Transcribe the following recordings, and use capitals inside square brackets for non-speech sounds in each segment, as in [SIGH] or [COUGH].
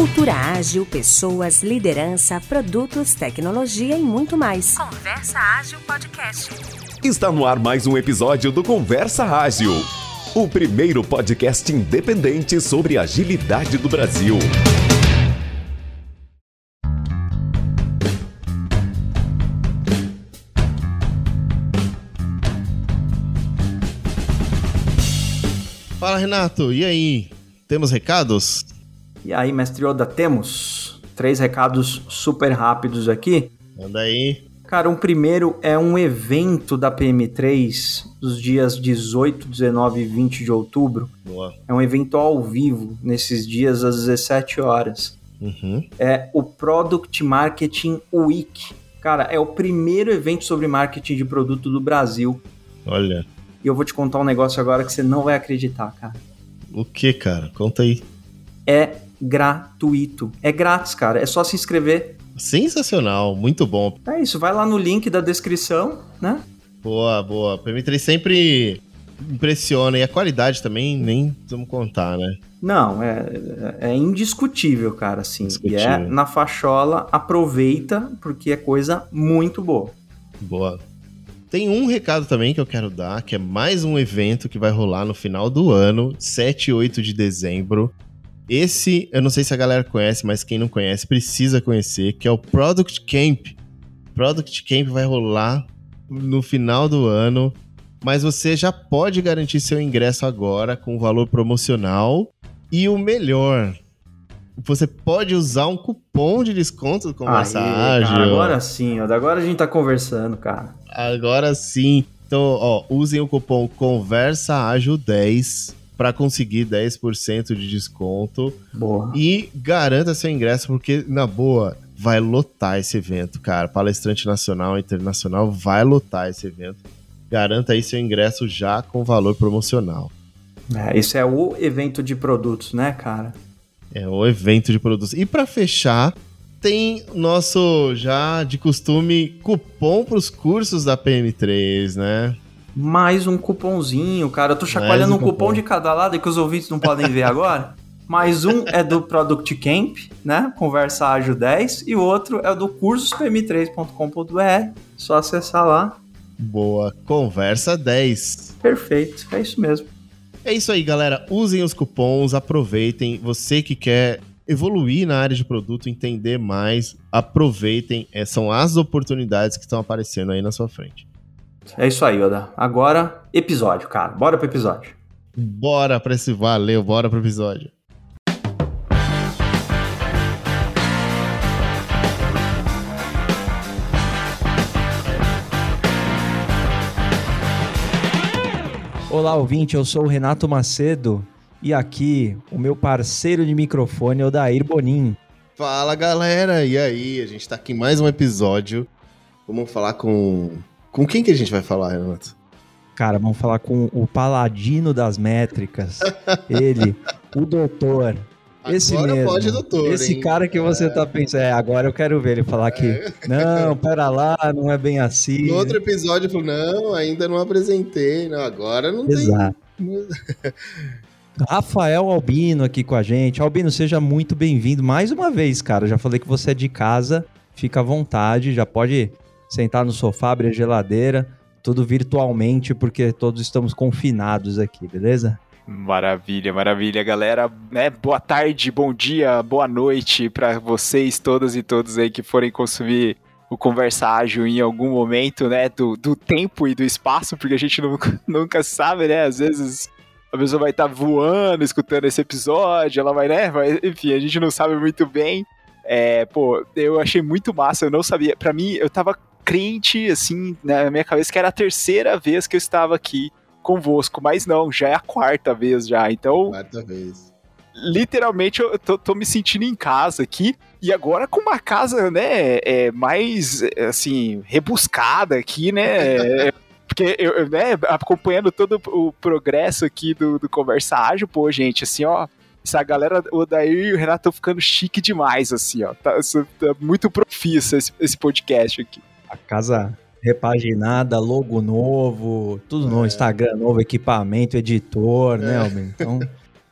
Cultura ágil, pessoas, liderança, produtos, tecnologia e muito mais. Conversa Ágil Podcast. Está no ar mais um episódio do Conversa Ágil, o primeiro podcast independente sobre agilidade do Brasil. Fala Renato, e aí? Temos recados? E aí, mestre Oda, temos três recados super rápidos aqui. Manda aí. Cara, um primeiro é um evento da PM3 dos dias 18, 19 e 20 de outubro. Boa. É um evento ao vivo, nesses dias às 17 horas. Uhum. É o Product Marketing Week. Cara, é o primeiro evento sobre marketing de produto do Brasil. Olha. E eu vou te contar um negócio agora que você não vai acreditar, cara. O que, cara? Conta aí. É gratuito. É grátis, cara. É só se inscrever. Sensacional, muito bom. É isso, vai lá no link da descrição, né? Boa, boa. PM3 sempre impressiona e a qualidade também nem vamos contar, né? Não, é, é indiscutível, cara, assim. E é na fachola, aproveita, porque é coisa muito boa. Boa. Tem um recado também que eu quero dar, que é mais um evento que vai rolar no final do ano, 7 e 8 de dezembro. Esse, eu não sei se a galera conhece, mas quem não conhece precisa conhecer, que é o Product Camp. Product Camp vai rolar no final do ano, mas você já pode garantir seu ingresso agora com valor promocional. E o melhor, você pode usar um cupom de desconto do Conversa Ágil. cara, agora sim, ó, agora a gente tá conversando, cara. Agora sim. Então, ó, usem o cupom Conversa Ágil 10 para conseguir 10% de desconto Boa. e garanta seu ingresso porque na boa vai lotar esse evento, cara. Palestrante nacional e internacional vai lotar esse evento. Garanta aí seu ingresso já com valor promocional. É, esse é o evento de produtos, né, cara? É o evento de produtos. E para fechar, tem nosso já de costume cupom para os cursos da PM3, né? Mais um cupomzinho, cara. Eu tô chacoalhando um cupom cupom. de cada lado que os ouvintes não podem ver agora. Mais um é do Product Camp, né? Conversa Ágil 10. E o outro é do cursospm3.com.br. Só acessar lá. Boa. Conversa 10. Perfeito. É isso mesmo. É isso aí, galera. Usem os cupons, aproveitem. Você que quer evoluir na área de produto, entender mais, aproveitem. É, são as oportunidades que estão aparecendo aí na sua frente. É isso aí, Oda. Agora, episódio, cara. Bora pro episódio. Bora pra esse valeu, bora pro episódio. Olá, ouvinte, eu sou o Renato Macedo e aqui o meu parceiro de microfone é o Dair Bonin. Fala, galera. E aí, a gente tá aqui em mais um episódio. Vamos falar com com quem que a gente vai falar, Renato? Cara, vamos falar com o paladino das métricas. Ele, o doutor. Esse Agora mesmo. pode, doutor, Esse hein? cara que você tá pensando. É, agora eu quero ver ele falar que. Não, pera lá, não é bem assim. No outro episódio, eu falei, não, ainda não apresentei. Não, agora não Exato. [LAUGHS] Rafael Albino aqui com a gente. Albino, seja muito bem-vindo mais uma vez, cara. Já falei que você é de casa, fica à vontade, já pode sentar no sofá, abrir a geladeira, tudo virtualmente, porque todos estamos confinados aqui, beleza? Maravilha, maravilha, galera. Né? Boa tarde, bom dia, boa noite para vocês todas e todos aí que forem consumir o Conversa Ágil em algum momento, né? Do, do tempo e do espaço, porque a gente [LAUGHS] nunca, sabe, né? Às vezes a pessoa vai estar voando, escutando esse episódio, ela vai, né? Vai, enfim, a gente não sabe muito bem. É, pô, eu achei muito massa, eu não sabia. Pra mim, eu tava crente, assim, na minha cabeça, que era a terceira vez que eu estava aqui convosco, mas não, já é a quarta vez já. Então, Quarta vez. literalmente, eu tô, tô me sentindo em casa aqui. E agora com uma casa, né, é, mais, assim, rebuscada aqui, né? é, Porque eu, né, acompanhando todo o progresso aqui do, do Conversa Ágil, pô, gente, assim, ó, essa galera, o Daí e o Renato estão ficando chique demais, assim, ó. Tá, tá muito profissa esse, esse podcast aqui. A casa repaginada, logo novo, tudo É. novo, Instagram novo, equipamento, editor, né, Albino? Então,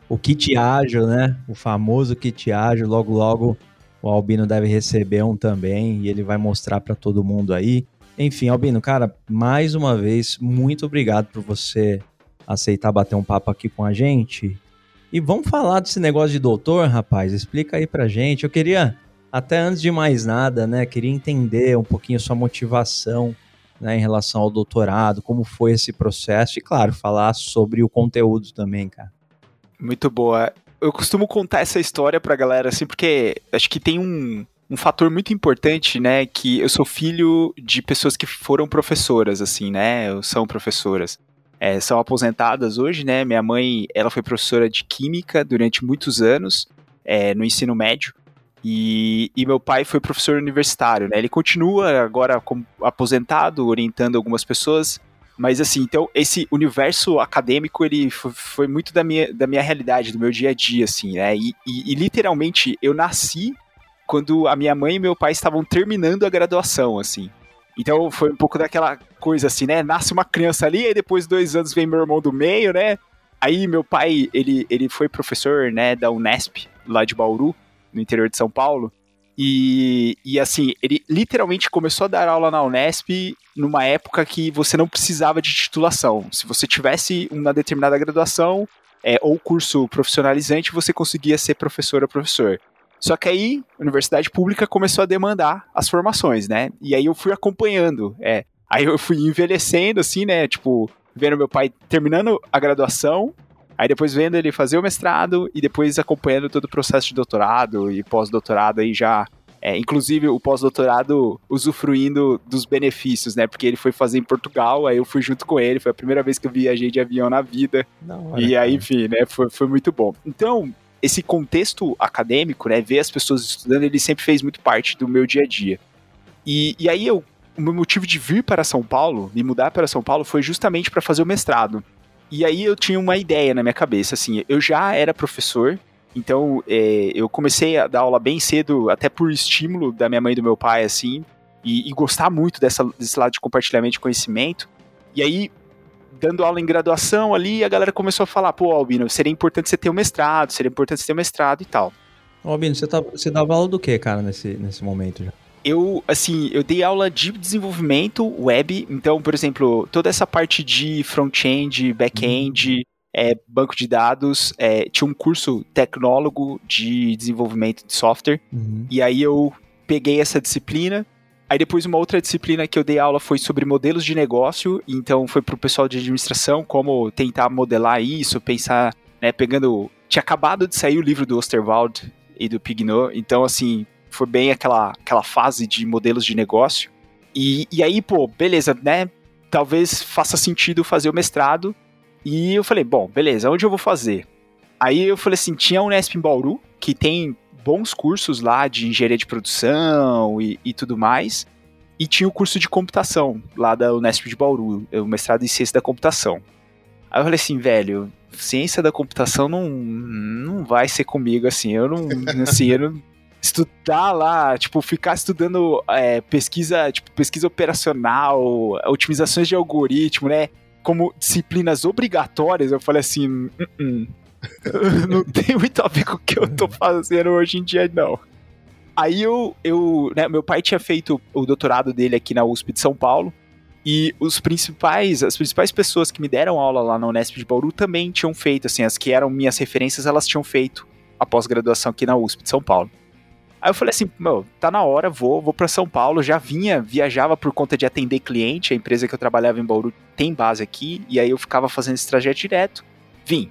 o kit ágil, né? O famoso kit ágil. Logo, logo o Albino deve receber um também e ele vai mostrar para todo mundo aí. Enfim, Albino, cara, mais uma vez, muito obrigado por você aceitar bater um papo aqui com a gente. E vamos falar desse negócio de doutor, rapaz. Explica aí pra gente. Eu queria, até antes de mais nada, né, queria entender um pouquinho sua motivação né, em relação ao doutorado, como foi esse processo e, claro, falar sobre o conteúdo também, cara. Muito boa. Eu costumo contar essa história pra galera, assim, porque acho que tem um, um fator muito importante, né, que eu sou filho de pessoas que foram professoras, assim, né, são professoras. É, são aposentadas hoje, né, minha mãe, ela foi professora de química durante muitos anos, é, no ensino médio, e, e, meu pai foi professor universitário, né? Ele continua agora como aposentado, orientando algumas pessoas, mas assim, então esse universo acadêmico ele foi, foi, muito da minha, da minha realidade, do meu dia a dia, assim, né? E, e, e, literalmente eu nasci quando a minha mãe e meu pai estavam terminando a graduação, assim. Então foi um pouco daquela coisa assim, né? Nasce uma criança ali, e depois dois anos vem meu irmão do meio, né? Aí meu pai, ele, ele foi professor, né, da Unesp, lá de Bauru, no interior de São Paulo. E, e assim, ele literalmente começou a dar aula na Unesp numa época que você não precisava de titulação. Se você tivesse uma determinada graduação é, ou curso profissionalizante, você conseguia ser professor ou professor. Só que aí, a universidade pública começou a demandar as formações, né? E aí eu fui acompanhando, é. Aí eu fui envelhecendo, assim, né? Tipo, vendo meu pai terminando a graduação Aí depois vendo ele fazer o mestrado e depois acompanhando todo o processo de doutorado e pós-doutorado aí já é, inclusive o pós-doutorado usufruindo dos benefícios, né? Porque ele foi fazer em Portugal, aí eu fui junto com ele, foi a primeira vez que eu viajei de avião na vida. Não, e aí, enfim, né? Foi, foi muito bom. Então, esse contexto acadêmico, né? Ver as pessoas estudando, ele sempre fez muito parte do meu dia a dia. E, e aí eu, o meu motivo de vir para São Paulo, me mudar para São Paulo, foi justamente para fazer o mestrado. E aí eu tinha uma ideia na minha cabeça, assim, eu já era professor, então é, eu comecei a dar aula bem cedo, até por estímulo da minha mãe e do meu pai, assim, e, e gostar muito dessa, desse lado de compartilhamento de conhecimento. E aí, dando aula em graduação ali, a galera começou a falar, pô, Albino, seria importante você ter um mestrado, seria importante você ter um mestrado e tal. Albino, você, tá, você dava aula do que, cara, nesse, nesse momento já? Eu, assim, eu dei aula de desenvolvimento web, então, por exemplo, toda essa parte de front-end, back-end, uhum. é, banco de dados, é, tinha um curso tecnólogo de desenvolvimento de software, uhum. e aí eu peguei essa disciplina, Aí depois uma outra disciplina que eu dei aula foi sobre modelos de negócio, então foi para o pessoal de administração como tentar modelar isso, pensar, né, pegando... Tinha acabado de sair o livro do Osterwald e do Pignot, então assim, foi bem aquela, aquela fase de modelos de negócio. E, e aí, pô, beleza, né? Talvez faça sentido fazer o mestrado. E eu falei, bom, beleza, onde eu vou fazer? Aí eu falei assim, tinha a Unesp em Bauru, que tem bons cursos lá de engenharia de produção e, e tudo mais. E tinha o curso de computação lá da Unesp de Bauru, o mestrado em ciência da computação. Aí eu falei assim, velho, ciência da computação não, não vai ser comigo, assim, eu não, assim, eu não, estudar lá, tipo, ficar estudando é, pesquisa, tipo, pesquisa operacional, otimizações de algoritmo, né? Como disciplinas obrigatórias, eu falei assim, uh -uh. [LAUGHS] não tem muito a ver com o que eu tô fazendo hoje em dia, não. Aí eu, eu né, meu pai tinha feito o doutorado dele aqui na USP de São Paulo, e os principais, as principais pessoas que me deram aula lá na Unesp de Bauru também tinham feito, assim, as que eram minhas referências, elas tinham feito a pós-graduação aqui na USP de São Paulo. Aí eu falei assim, meu, tá na hora, vou, vou para São Paulo, já vinha, viajava por conta de atender cliente, a empresa que eu trabalhava em Bauru tem base aqui, e aí eu ficava fazendo esse trajeto direto, vim.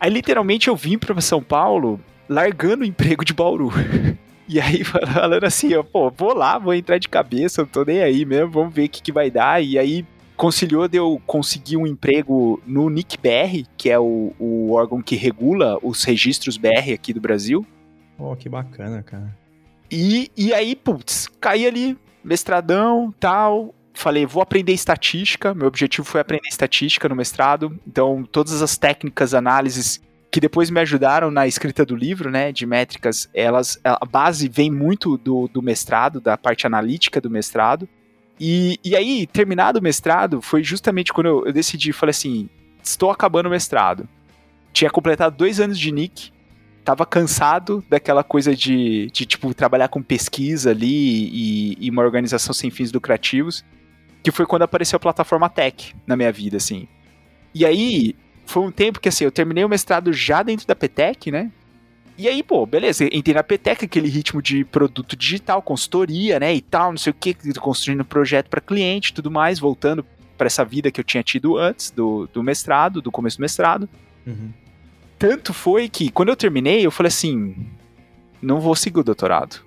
Aí literalmente eu vim para São Paulo largando o emprego de Bauru. [LAUGHS] E aí falando assim, ó, pô, vou lá, vou entrar de cabeça, não tô nem aí mesmo, vamos ver o que, que vai dar. E aí conciliou de eu conseguir um emprego no NICBR, que é o, o órgão que regula os registros BR aqui do Brasil. Oh, que bacana, cara. E, e aí, putz, caí ali, mestradão, tal. Falei, vou aprender estatística. Meu objetivo foi aprender estatística no mestrado. Então, todas as técnicas, análises que depois me ajudaram na escrita do livro, né, de métricas, elas, a base vem muito do, do mestrado, da parte analítica do mestrado. E, e aí, terminado o mestrado, foi justamente quando eu, eu decidi, falei assim, estou acabando o mestrado. tinha completado dois anos de Nick, tava cansado daquela coisa de, de tipo, trabalhar com pesquisa ali e, e uma organização sem fins lucrativos, que foi quando apareceu a plataforma Tech na minha vida, assim. E aí, foi um tempo que, assim, eu terminei o mestrado já dentro da Petec, né? E aí, pô, beleza, entrei na Petec, aquele ritmo de produto digital, consultoria, né, e tal, não sei o que, construindo projeto para cliente tudo mais, voltando para essa vida que eu tinha tido antes do, do mestrado, do começo do mestrado. Uhum. Tanto foi que, quando eu terminei, eu falei assim, não vou seguir o doutorado.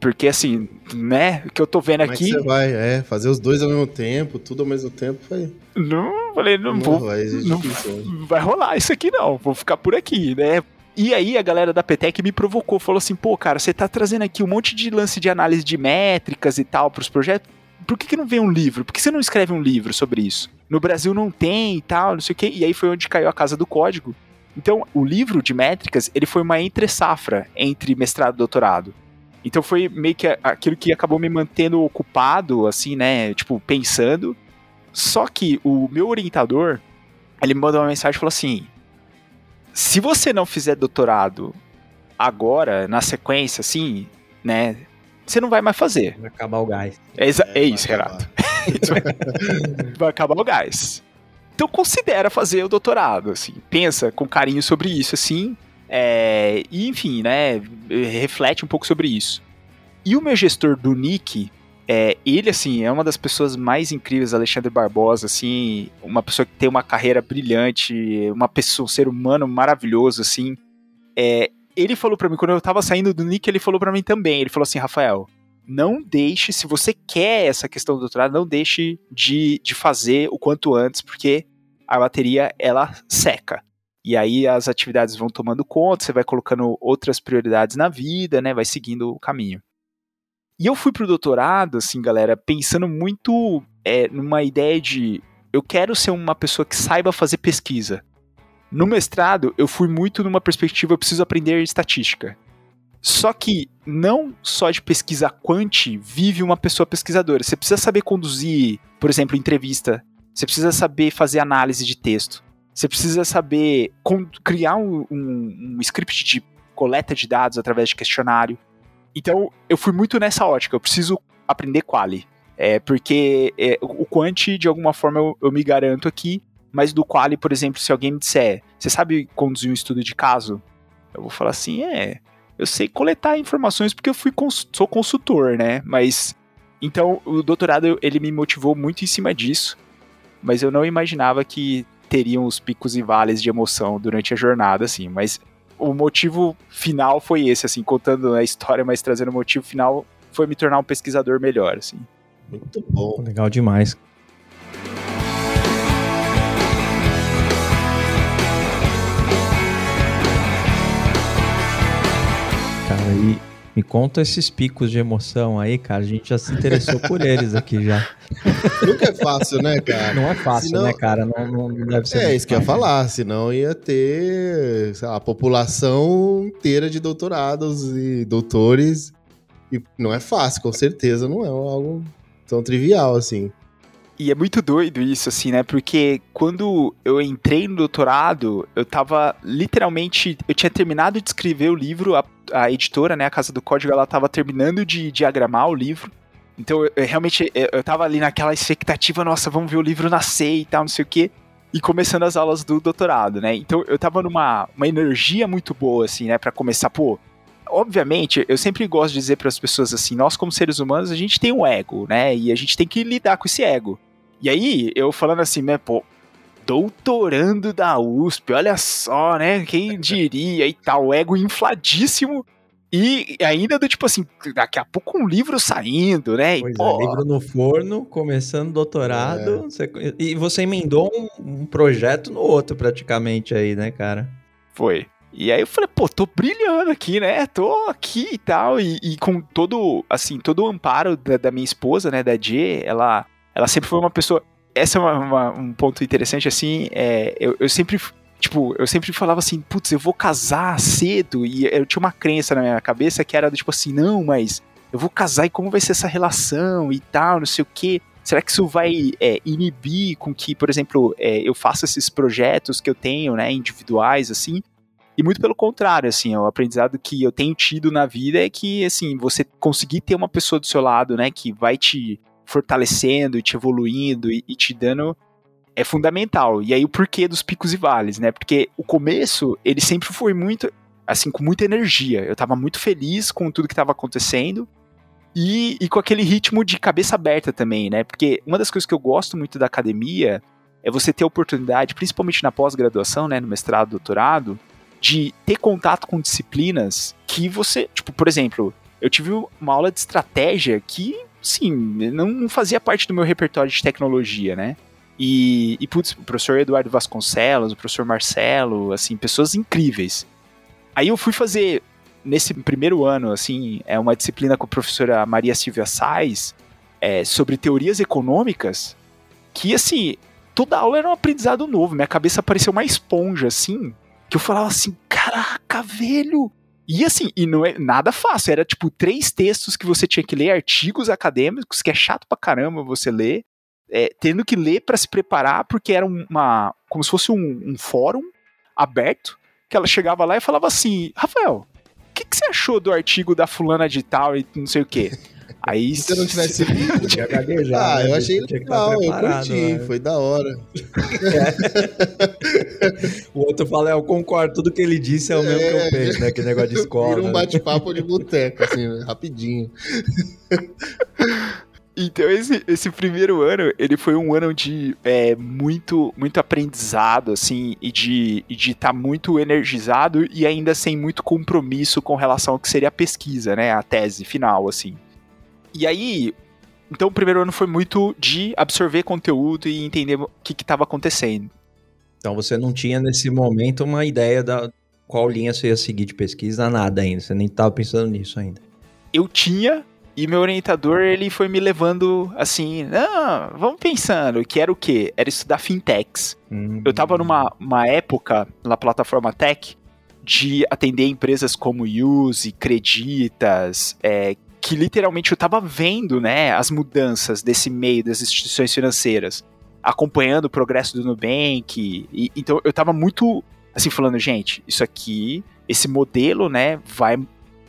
Porque, assim, né, o que eu tô vendo Como é aqui... você vai? É, fazer os dois ao mesmo tempo, tudo ao mesmo tempo, foi. Não, falei, não, Não vou... vai, não não vai rolar isso aqui não, vou ficar por aqui, né? E aí a galera da Petec me provocou, falou assim, pô, cara, você tá trazendo aqui um monte de lance de análise de métricas e tal pros projetos, por que, que não vem um livro? Por que você não escreve um livro sobre isso? No Brasil não tem e tal, não sei o quê. E aí foi onde caiu a Casa do Código. Então, o livro de métricas, ele foi uma entre-safra entre mestrado e doutorado. Então foi meio que aquilo que acabou me mantendo ocupado, assim, né? Tipo, pensando. Só que o meu orientador, ele me mandou uma mensagem e falou assim: se você não fizer doutorado agora, na sequência, assim, né? Você não vai mais fazer. Vai acabar o gás. É, é vai isso. Renato. [LAUGHS] Vai acabar o gás. Então considera fazer o doutorado, assim. Pensa com carinho sobre isso, assim. é, e, enfim, né? Reflete um pouco sobre isso. E o meu gestor do Nick, é, ele, assim, é uma das pessoas mais incríveis, Alexandre Barbosa, assim, uma pessoa que tem uma carreira brilhante, uma pessoa, um ser humano maravilhoso, assim. É, ele falou pra mim, quando eu tava saindo do Nick, ele falou pra mim também, ele falou assim, Rafael, não deixe, se você quer essa questão do doutorado, não deixe de, de fazer o quanto antes, porque a bateria, ela seca. E aí as atividades vão tomando conta, você vai colocando outras prioridades na vida, né, vai seguindo o caminho. E eu fui pro doutorado, assim, galera, pensando muito é, numa ideia de eu quero ser uma pessoa que saiba fazer pesquisa. No mestrado, eu fui muito numa perspectiva, eu preciso aprender estatística. Só que não só de pesquisa quant vive uma pessoa pesquisadora. Você precisa saber conduzir, por exemplo, entrevista. Você precisa saber fazer análise de texto. Você precisa saber criar um, um- um script de coleta de dados através de questionário. Então, eu fui muito nessa ótica. Eu preciso aprender quali. É, porque é, o quant, de alguma forma, eu, eu me garanto aqui. Mas do quali, por exemplo, se alguém me disser, você sabe conduzir um estudo de caso? Eu vou falar assim, é, eu sei coletar informações porque eu fui cons- sou consultor, né? Mas então o doutorado ele me motivou muito em cima disso, mas eu não imaginava que teriam os picos e vales de emoção durante a jornada, assim. Mas o motivo final foi esse, assim, contando a história, mas trazendo o motivo final foi me tornar um pesquisador melhor, assim. Muito bom. Legal demais. Cara, e me conta esses picos de emoção aí, cara. A gente já se interessou por eles aqui já. [LAUGHS] Nunca é fácil, né, cara? Não é fácil, Senão- né, cara? Não, não- deve ser. É isso que eu ia falar, senão ia ter, sei lá, a população inteira de doutorados e doutores. E não é fácil, com certeza não é algo tão trivial assim. E é muito doido isso, assim, né? Porque quando eu entrei no doutorado, eu tava literalmente. Eu tinha terminado de escrever o livro, a, a editora, né? A Casa do Código, ela tava terminando de diagramar o livro. Então, eu, eu realmente. Eu, eu tava ali naquela expectativa, nossa, vamos ver o livro nascer e tal, não sei o quê. E começando as aulas do doutorado, né? Então, eu tava numa uma energia muito boa, assim, né? Pra começar, pô. Obviamente, eu sempre gosto de dizer para as pessoas assim: nós, como seres humanos, a gente tem um ego, né? E a gente tem que lidar com esse ego. E aí, eu falando assim, né, pô, doutorando da USP, olha só, né? Quem [LAUGHS] diria e tal, ego infladíssimo. E ainda do tipo assim, daqui a pouco um livro saindo, né? E, Pois pô, é, livro no forno, começando doutorado. você- e você emendou um, um projeto no outro, praticamente, aí, né, cara? Foi. E aí eu falei, pô, tô brilhando aqui, né? Tô aqui e tal. E, e com todo, assim, todo o amparo da, da minha esposa, né, da G, ela, ela sempre foi uma pessoa. Essa é uma- uma- um ponto interessante, assim. É, eu, eu sempre, tipo, eu sempre falava assim, putz, eu vou casar cedo. E eu tinha uma crença na minha cabeça que era do tipo assim, não, mas eu vou casar e como vai ser essa relação e tal, não sei o quê. Será que isso vai é, inibir com que, por exemplo, é, eu faça esses projetos que eu tenho, né, individuais, assim? E muito pelo contrário, assim, o aprendizado que eu tenho tido na vida é que, assim, você conseguir ter uma pessoa do seu lado, né, que vai te fortalecendo e te evoluindo e, e te dando é fundamental. E aí o porquê dos picos e vales, né? Porque o começo, ele sempre foi muito, assim, com muita energia. Eu tava muito feliz com tudo que tava acontecendo. E, e com aquele ritmo de cabeça aberta também, né? Porque uma das coisas que eu gosto muito da academia é você ter a oportunidade, principalmente na pós-graduação, né, no mestrado, doutorado, de ter contato com disciplinas que você, tipo, por exemplo, eu tive uma aula de estratégia que, sim, não fazia parte do meu repertório de tecnologia, né? E, e putz, o professor Eduardo Vasconcelos, o professor Marcelo, assim, pessoas incríveis. Aí eu fui fazer, nesse primeiro ano, assim, é uma disciplina com a professora Maria Silvia Sais, é, sobre teorias econômicas, que, assim, toda aula era um aprendizado novo. Minha cabeça parecia uma esponja, assim, que eu falava assim, caraca, velho! E assim, e não é nada fácil, era tipo três textos que você tinha que ler, artigos acadêmicos, que é chato pra caramba você ler é, tendo que ler para se preparar, porque era uma. como se fosse um, um, fórum aberto, que ela chegava lá e falava assim: Rafael, o que, que, você achou do artigo da fulana de tal e não sei o quê? Aí, se eu não tivesse [LAUGHS] lido, tinha gaguejado. Ah, né? eu achei legal, eu curti, né? foi da hora. É. [LAUGHS] o outro fala, é, eu concordo, tudo que ele disse é o mesmo é. que eu é. penso, né? Que negócio de escola. Vira um bate-papo de boteco, assim, [LAUGHS] rapidinho. Então, esse, esse primeiro ano, ele foi um ano de é, muito, muito aprendizado, assim, e de estar de tá muito energizado e ainda sem muito compromisso com relação ao que seria a pesquisa, né? A tese final, assim. E aí, então o primeiro ano foi muito de absorver conteúdo e entender o que estava acontecendo. Então você não tinha nesse momento uma ideia da qual linha você ia seguir de pesquisa, nada ainda. Você nem estava pensando nisso ainda. Eu tinha, e meu orientador, ele foi me levando assim, não, vamos pensando, que era o quê? Era estudar fintechs. Uhum. Eu tava numa uma época, na plataforma tech, de atender empresas como Use, Creditas, é, que literalmente eu tava vendo, né, as mudanças desse meio das instituições financeiras, acompanhando o progresso do Nubank, e, então eu tava muito, assim, falando, gente, isso aqui, esse modelo, né, vai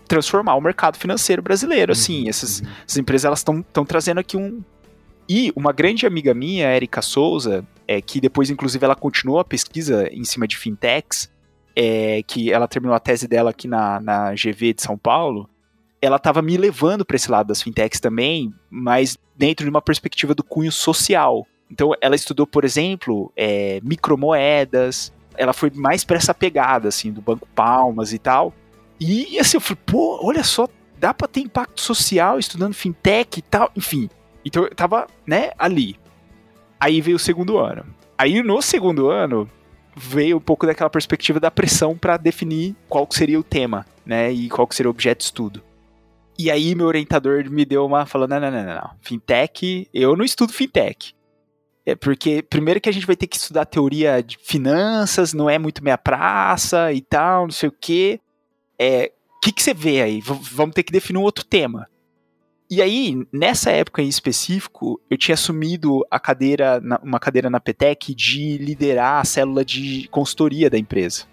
transformar o mercado financeiro brasileiro, assim. Uhum. Essas, essas empresas elas estão trazendo aqui um. E uma grande amiga minha, Erika Souza, é, que depois, inclusive, ela continuou a pesquisa em cima de fintechs, é, que ela terminou a tese dela aqui na, na GV de São Paulo, ela estava me levando para esse lado das fintechs também, mas dentro de uma perspectiva do cunho social. Então, ela estudou, por exemplo, é, micromoedas, ela foi mais para essa pegada, assim, do Banco Palmas e tal. E assim, eu falei, pô, olha só, dá pra ter impacto social estudando fintech e tal, enfim. Então eu tava, né, ali. Aí veio o segundo ano. Aí no segundo ano veio um pouco daquela perspectiva da pressão para definir qual seria o tema, né, e qual seria o objeto de estudo. E aí meu orientador me deu uma falando, não, não, não, não, fintech, eu não estudo fintech. É porque primeiro que a gente vai ter que estudar teoria de finanças, não é muito minha praça e tal, não sei o quê é, o que, que você vê aí? V vamos ter que definir um outro tema. E aí, nessa época em específico, eu tinha assumido a cadeira, uma cadeira na Petec de liderar a célula de consultoria da empresa.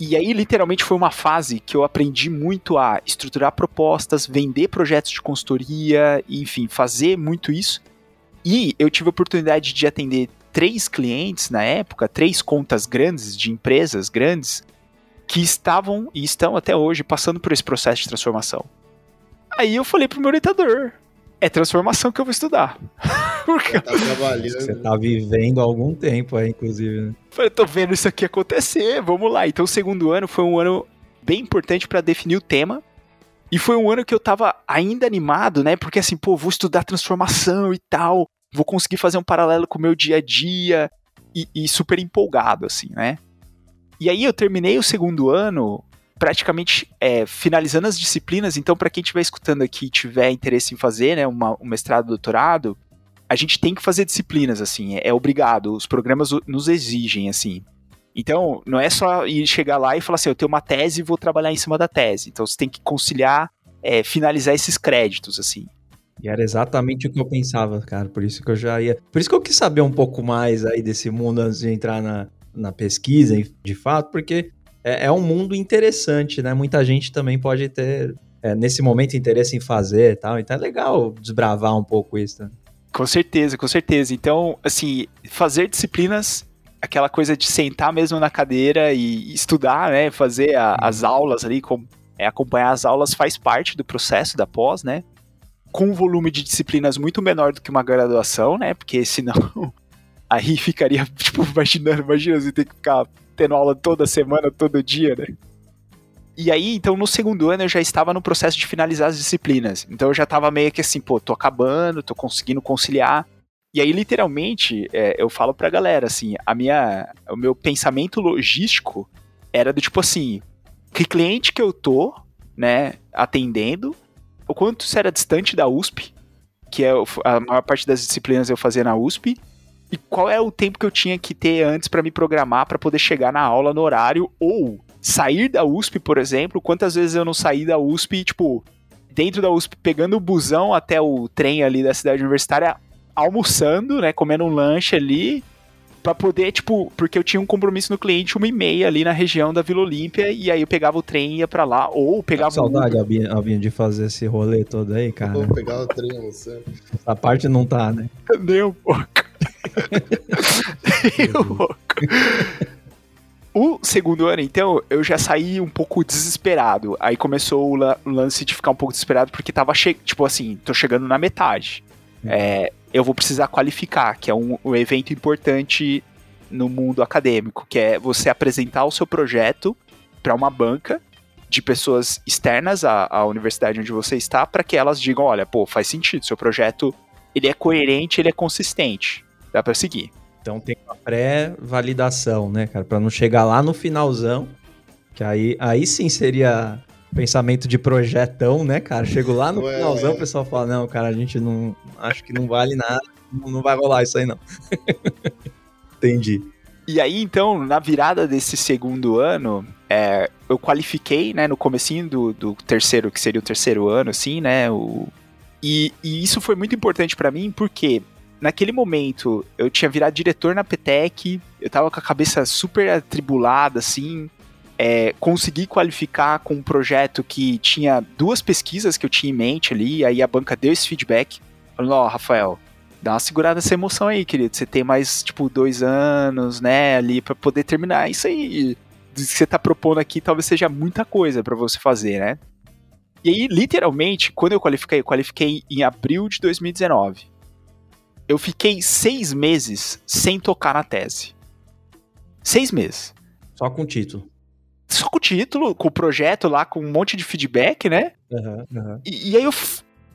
E aí, literalmente, foi uma fase que eu aprendi muito a estruturar propostas, vender projetos de consultoria, enfim, fazer muito isso. E eu tive a oportunidade de atender três clientes na época, três contas grandes de empresas grandes, que estavam e estão até hoje passando por esse processo de transformação. Aí eu falei pro meu orientador, é transformação que eu vou estudar. [LAUGHS] Porque... Tá Você tá vivendo há algum tempo aí, inclusive. Né? Eu tô vendo isso aqui acontecer, vamos lá. Então o segundo ano foi um ano bem importante para definir o tema. E foi um ano que eu tava ainda animado, né? Porque assim, pô, vou estudar transformação e tal, vou conseguir fazer um paralelo com o meu dia a dia e, e super empolgado, assim, né? E aí eu terminei o segundo ano praticamente é, finalizando as disciplinas. Então, para quem estiver escutando aqui e tiver interesse em fazer né, uma, um mestrado, doutorado, a gente tem que fazer disciplinas, assim, é, é obrigado. Os programas nos exigem, assim. Então, não é só ir chegar lá e falar assim, eu tenho uma tese e vou trabalhar em cima da tese. Então, você tem que conciliar, é, finalizar esses créditos, assim. E era exatamente o que eu pensava, cara. Por isso que eu já ia. Por isso que eu quis saber um pouco mais aí desse mundo antes de entrar na, na pesquisa, de fato, porque é, é um mundo interessante, né? Muita gente também pode ter, é, nesse momento, interesse em fazer e tal. Então é legal desbravar um pouco isso. Né? Com certeza, com certeza. Então, assim, fazer disciplinas, aquela coisa de sentar mesmo na cadeira e estudar, né? Fazer a, as aulas ali, com, é, acompanhar as aulas faz parte do processo da pós, né? Com um volume de disciplinas muito menor do que uma graduação, né? Porque senão [LAUGHS] aí ficaria, tipo, imaginando, imagina você ter que ficar tendo aula toda semana, todo dia, né? E aí, então, no segundo ano eu já estava no processo de finalizar as disciplinas. Então eu já estava meio que assim, pô, tô acabando, tô conseguindo conciliar. E aí, literalmente, é, eu falo pra galera, assim, a minha, o meu pensamento logístico era do tipo assim, que cliente que eu tô, né, atendendo, o quanto isso era distante da USP, que é a maior parte das disciplinas eu fazia na USP, e qual é o tempo que eu tinha que ter antes para me programar para poder chegar na aula no horário ou sair da USP, por exemplo, quantas vezes eu não saí da USP, tipo, dentro da USP, pegando o busão até o trem ali da cidade universitária, almoçando, né, comendo um lanche ali, para poder, tipo, porque eu tinha um compromisso no cliente uma e meia ali na região da Vila Olímpia, e aí eu pegava o trem e ia pra lá, ou pegava... Tá saudade, um... Albinho, Albinho, de fazer esse rolê todo aí, cara. Vou pegar o trem almoçando. Essa parte não tá, né? [LAUGHS] Nem um [LAUGHS] O segundo ano, então, eu já saí um pouco desesperado. Aí começou o, la lance de ficar um pouco desesperado, porque tava, tipo assim, tô chegando na metade. Hum. É, eu vou precisar qualificar, que é um, um evento importante no mundo acadêmico, que é você apresentar o seu projeto para uma banca de pessoas externas à, à universidade onde você está, para que elas digam, olha, pô, faz sentido, seu projeto ele é coerente, ele é consistente, dá para seguir. Então tem uma pré-validação, né, cara, para não chegar lá no finalzão, que aí, aí sim seria pensamento de projetão, né, cara? Chego lá no Ué, finalzão, o pessoal fala, não, cara, a gente não, acho que não vale nada, não vai rolar isso aí não. [LAUGHS] Entendi. E aí, então, na virada desse segundo ano, é, eu qualifiquei, né, no comecinho do, do terceiro, que seria o terceiro ano, assim, né, o... e, e isso foi muito importante para mim, porque naquele momento eu tinha virado diretor na Petec, eu tava com a cabeça super atribulada, assim, é, consegui qualificar com um projeto que tinha duas pesquisas que eu tinha em mente ali, aí a banca deu esse feedback, falando, ó, oh, Rafael, dá uma segurada nessa emoção aí, querido, você tem mais, tipo, dois anos, né, ali, para poder terminar isso aí, que você tá propondo aqui talvez seja muita coisa para você fazer, né? E aí, literalmente, quando eu qualifiquei, eu qualifiquei em abril de 2019. Eu fiquei seis meses sem tocar na tese. Seis meses. Só com título só com o título, com o projeto lá, com um monte de feedback, né? Uhum, uhum. E, e, aí eu,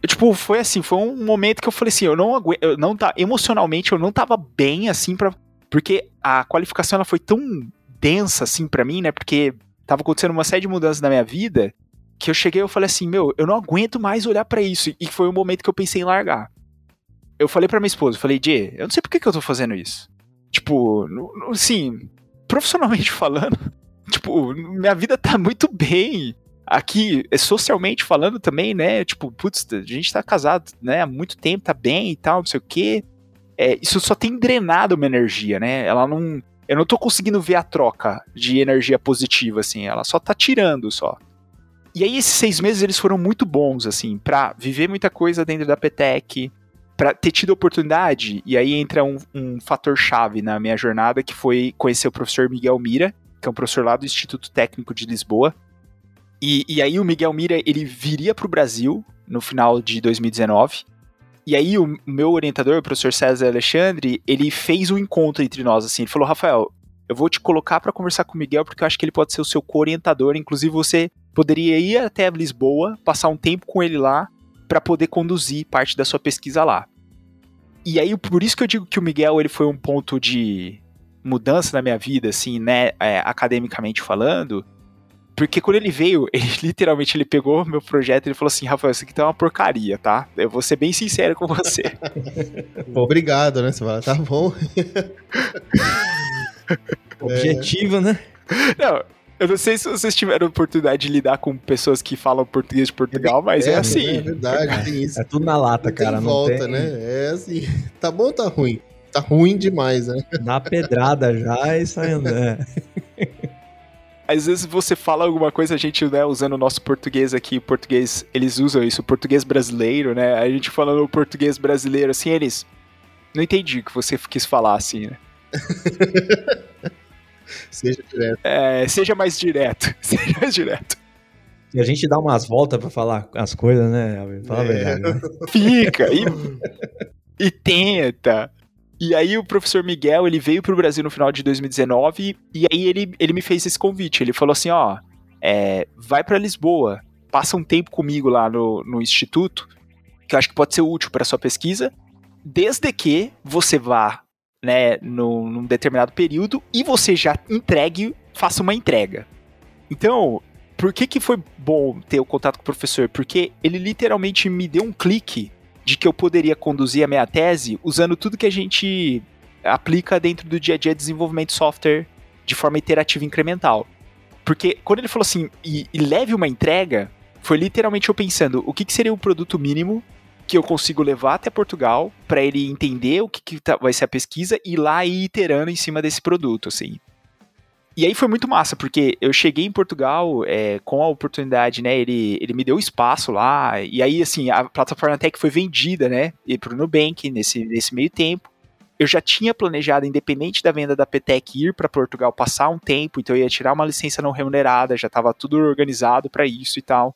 tipo, foi assim, foi um momento que eu falei assim, eu não aguento, eu não tá, emocionalmente eu não tava bem, assim, para porque a qualificação ela foi tão densa, assim, para mim, né? Porque tava acontecendo uma série de mudanças na minha vida, que eu cheguei e eu falei assim, meu, eu não aguento mais olhar para isso. E foi o momento que eu pensei em largar. Eu falei para minha esposa, eu falei, Dê, eu não sei por que, que eu tô fazendo isso. Tipo, assim, profissionalmente [LAUGHS] falando, Tipo, minha vida tá muito bem. Aqui, é socialmente falando também, né? Tipo, putz, a gente tá casado, né? Há muito tempo, tá bem e tal, não sei o quê. É, isso só tem drenado uma energia, né? Ela não. Eu não tô conseguindo ver a troca de energia positiva, assim. Ela só tá tirando só. E aí, esses seis meses, eles foram muito bons, assim, pra viver muita coisa dentro da Petec, pra ter tido oportunidade. E aí entra um, um fator chave na minha jornada, que foi conhecer o professor Miguel Mira, que é um professor lá do Instituto Técnico de Lisboa. E, e aí o Miguel Mira, ele viria para o Brasil no final de 2019. E aí o meu orientador, o professor César Alexandre, ele fez um encontro entre nós, assim, ele falou, Rafael, eu vou te colocar para conversar com o Miguel porque eu acho que ele pode ser o seu co-orientador, inclusive você poderia ir até Lisboa, passar um tempo com ele lá para poder conduzir parte da sua pesquisa lá. E aí por isso que eu digo que o Miguel ele foi um ponto de mudança na minha vida, assim, né, é, academicamente falando, porque quando ele veio, [LAUGHS] ele literalmente ele pegou meu projeto e ele falou assim: Rafael, isso aqui tá uma porcaria, tá? Eu vou ser bem sincero com você. [LAUGHS] Obrigado, né? Você fala, tá bom. [LAUGHS] Objetivo, é. né? Não, Eu não sei se vocês tiveram oportunidade de lidar com pessoas que falam português de Portugal, mas é, assim. É verdade, tem isso. É tudo na lata, Não tem cara. Não volta, tem... né? É assim, tá bom ou tá ruim? Tá ruim demais, né? Na pedrada já e saindo. É. [LAUGHS] Às vezes você fala alguma coisa, a gente, né, usando o nosso português aqui, português, eles usam isso, o português brasileiro, né? A gente falando o português brasileiro, assim, eles. Não entendi o que você quis falar, assim, né? [LAUGHS] Seja direto. É, seja mais direto. [LAUGHS] Seja mais direto. E a gente dá umas voltas pra falar as coisas, né? Fala a É. verdade. Né? [LAUGHS] Fica e, [LAUGHS] e tenta. E aí o professor Miguel, ele veio pro Brasil no final de 2019 e aí ele, ele me fez esse convite. Ele falou assim, ó, é, vai pra Lisboa, passa um tempo comigo lá no, no instituto, que eu acho que pode ser útil para sua pesquisa, desde que você vá, né, no, num determinado período e você já entregue, faça uma entrega. Então, por que que foi bom ter o contato com o professor? Porque ele literalmente me deu um clique de que eu poderia conduzir a minha tese usando tudo que a gente aplica dentro do dia a dia de desenvolvimento de software de forma iterativa e incremental. Porque quando ele falou assim, e, e leve uma entrega, foi literalmente eu pensando o que, que seria o produto mínimo que eu consigo levar até Portugal para ele entender o que, que tá- vai ser a pesquisa e lá ir iterando em cima desse produto, assim. E aí foi muito massa, porque eu cheguei em Portugal é, com a oportunidade, né? Ele, ele me deu espaço lá, e aí, assim, a plataforma que foi vendida, né? E pro Nubank nesse, nesse meio tempo. Eu já tinha planejado, independente da venda da Petec, ir para Portugal passar um tempo, então eu ia tirar uma licença não remunerada, já estava tudo organizado para isso e tal.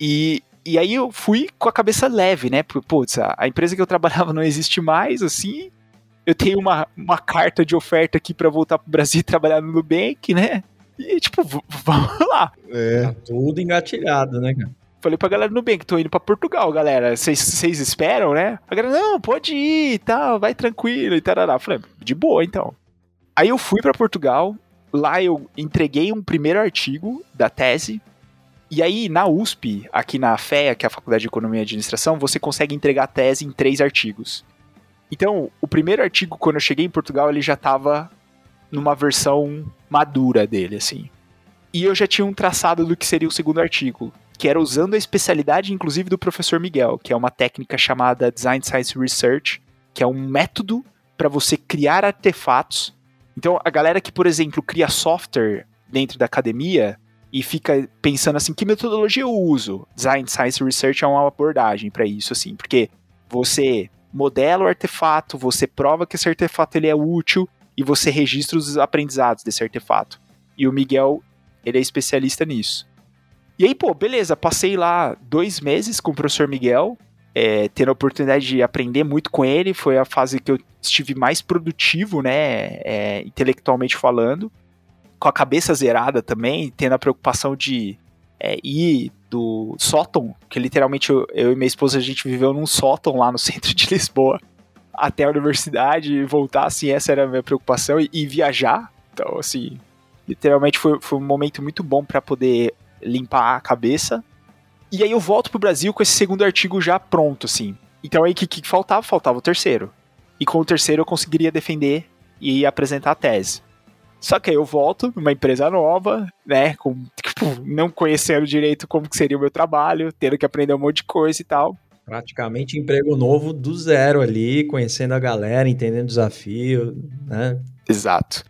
E, e aí eu fui com a cabeça leve, né? Porque, putz, a, a empresa que eu trabalhava [LAUGHS] não existe mais, assim. Eu tenho uma, uma carta de oferta aqui para voltar pro Brasil [LAUGHS] e trabalhar no Nubank, né? E tipo, vamos lá. É. Tá tudo engatilhado, né, cara? Falei pra galera do Nubank, tô indo pra Portugal, galera. Vocês- Vocês esperam, né? A galera, não, pode ir e tal, vai tranquilo e tarará. Falei, de boa então. Aí eu fui pra Portugal, lá eu entreguei um primeiro artigo da tese. E aí, na USP, aqui na FEA, que é a Faculdade de Economia e Administração, você consegue entregar a tese em três artigos. Então, o primeiro artigo, quando eu cheguei em Portugal, ele já tava numa versão madura dele, assim. E eu já tinha um traçado do que seria o segundo artigo, que era usando a especialidade, inclusive, do professor Miguel, que é uma técnica chamada Design Science Research, que é um método para você criar artefatos. Então, a galera que, por exemplo, cria software dentro da academia e fica pensando assim, que metodologia eu uso? Design Science Research é uma abordagem para isso, assim, porque você modela o artefato, você prova que esse artefato ele é útil e você registra os aprendizados desse artefato. E o Miguel, ele é especialista nisso. E aí, pô, beleza, passei lá dois meses com o professor Miguel, é, tendo a oportunidade de aprender muito com ele. Foi a fase que eu estive mais produtivo, né, é, intelectualmente falando, com a cabeça zerada também, tendo a preocupação de é, ir do sótão, que literalmente eu, eu e minha esposa a gente viveu num sótão lá no [LAUGHS] centro de Lisboa, até a universidade e voltar, assim, essa era a minha preocupação, e, e viajar. Então, assim, literalmente foi, foi um momento muito bom para poder limpar a cabeça. E aí eu volto pro Brasil com esse segundo artigo já pronto, assim. Então aí o que, que faltava? Faltava o terceiro. E com o terceiro eu conseguiria defender e apresentar a tese. Só que aí eu volto numa empresa nova, né, com, tipo, não conhecendo direito como que seria o meu trabalho, tendo que aprender um monte de coisa e tal. Praticamente emprego novo do zero ali, conhecendo a galera, entendendo o desafio, né? Exato.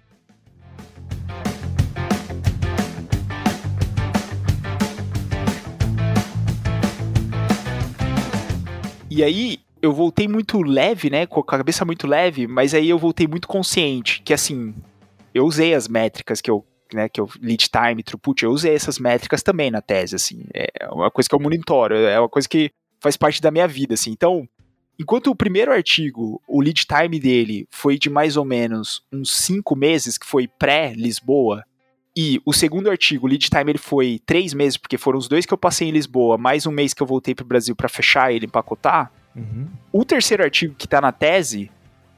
E aí, eu voltei muito leve, né? Com a cabeça muito leve, mas aí eu voltei muito consciente. Que assim, eu usei as métricas que eu. Né, que eu lead time, throughput, eu usei essas métricas também na tese, assim, é uma coisa que eu monitoro, é uma coisa que faz parte da minha vida, assim, então, enquanto o primeiro artigo, o lead time dele foi de mais ou menos uns cinco meses, que foi pré-Lisboa, e o segundo artigo, o lead time, ele foi três meses, porque foram os dois que eu passei em Lisboa, mais um mês que eu voltei pro Brasil para fechar ele, empacotar. Uhum. O terceiro artigo que tá na tese,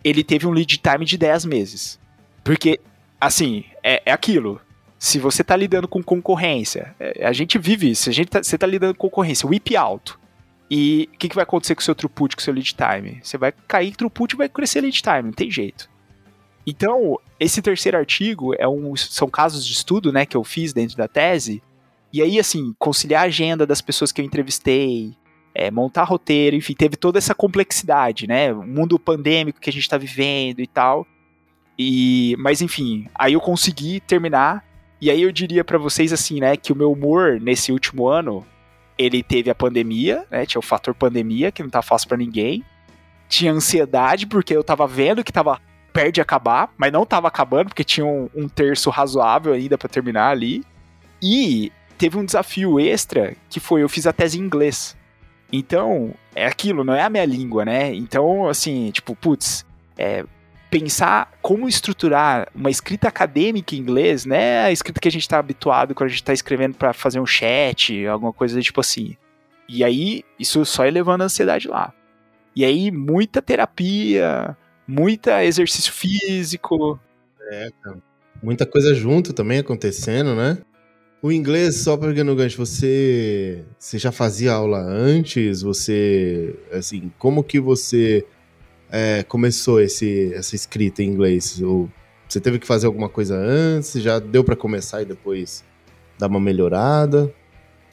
ele teve um lead time de 10 meses. Porque, assim, é, é aquilo. Se você tá lidando com concorrência, é, a gente vive isso, a gente tá, você tá lidando com concorrência, whip alto. E o que, que vai acontecer com o seu throughput, com o seu lead time? Você vai cair throughput e vai crescer lead time, não tem jeito. Então, esse terceiro artigo é um, são casos de estudo, né, que eu fiz dentro da tese. E aí, assim, conciliar a agenda das pessoas que eu entrevistei, é, montar roteiro, enfim, teve toda essa complexidade, né? O mundo pandêmico que a gente está vivendo e tal. E, mas enfim, aí eu consegui terminar. E aí eu diria para vocês assim, né, que o meu humor nesse último ano, ele teve a pandemia, né? Tinha o fator pandemia, que não tá fácil para ninguém. Tinha ansiedade, porque eu tava vendo que tava perto de acabar, mas não tava acabando, porque tinha um, um terço razoável ainda para terminar ali. E teve um desafio extra, que foi eu fiz a tese em inglês. Então, é aquilo, não é a minha língua, né? Então, assim, tipo, putz, é, pensar como estruturar uma escrita acadêmica em inglês, né? A escrita que a gente está habituado quando a gente está escrevendo para fazer um chat, alguma coisa tipo assim. E aí, isso só elevando a ansiedade lá. E aí, muita terapia, muita exercício físico. É. Muita coisa junto também acontecendo, né? O inglês, só pegando o gancho, você, você já fazia aula antes? Você, assim, como que você é, começou esse, essa escrita em inglês? Você teve que fazer alguma coisa antes? Já deu para começar e depois dar uma melhorada?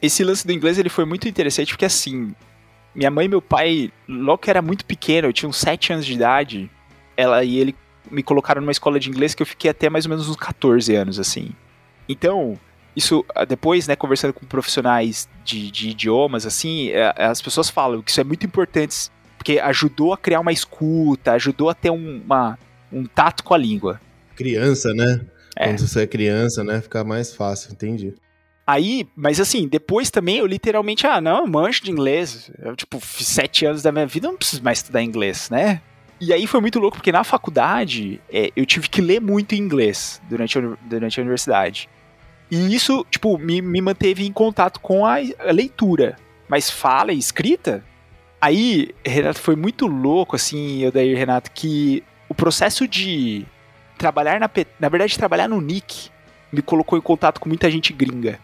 Esse lance do inglês ele foi muito interessante porque assim, minha mãe e meu pai, logo que era muito pequeno, eu tinha uns 7 anos de idade, ela e ele me colocaram numa escola de inglês que eu fiquei até mais ou menos uns 14 anos assim. Então, isso ah, depois, né, conversando com profissionais de, de idiomas, assim, é, as pessoas falam que isso é muito importante porque ajudou a criar uma escuta, ajudou a ter um, uma, um tato com a língua. Criança, né? É. Quando você é criança, né? Fica mais fácil, entendi. Aí, mas assim, depois também eu literalmente, ah, não, eu mancho de inglês. Eu, tipo, sete anos da minha vida, eu não preciso mais estudar inglês, né? E aí foi muito louco, porque na faculdade é, eu tive que ler muito inglês durante a, durante a universidade. E isso, tipo, me, me manteve em contato com a, a leitura. Mas fala e escrita, Aí, Renato, foi muito louco, assim, eu daí, Renato, que o processo de trabalhar na. Na verdade, trabalhar no Nick me colocou em contato com muita gente gringa.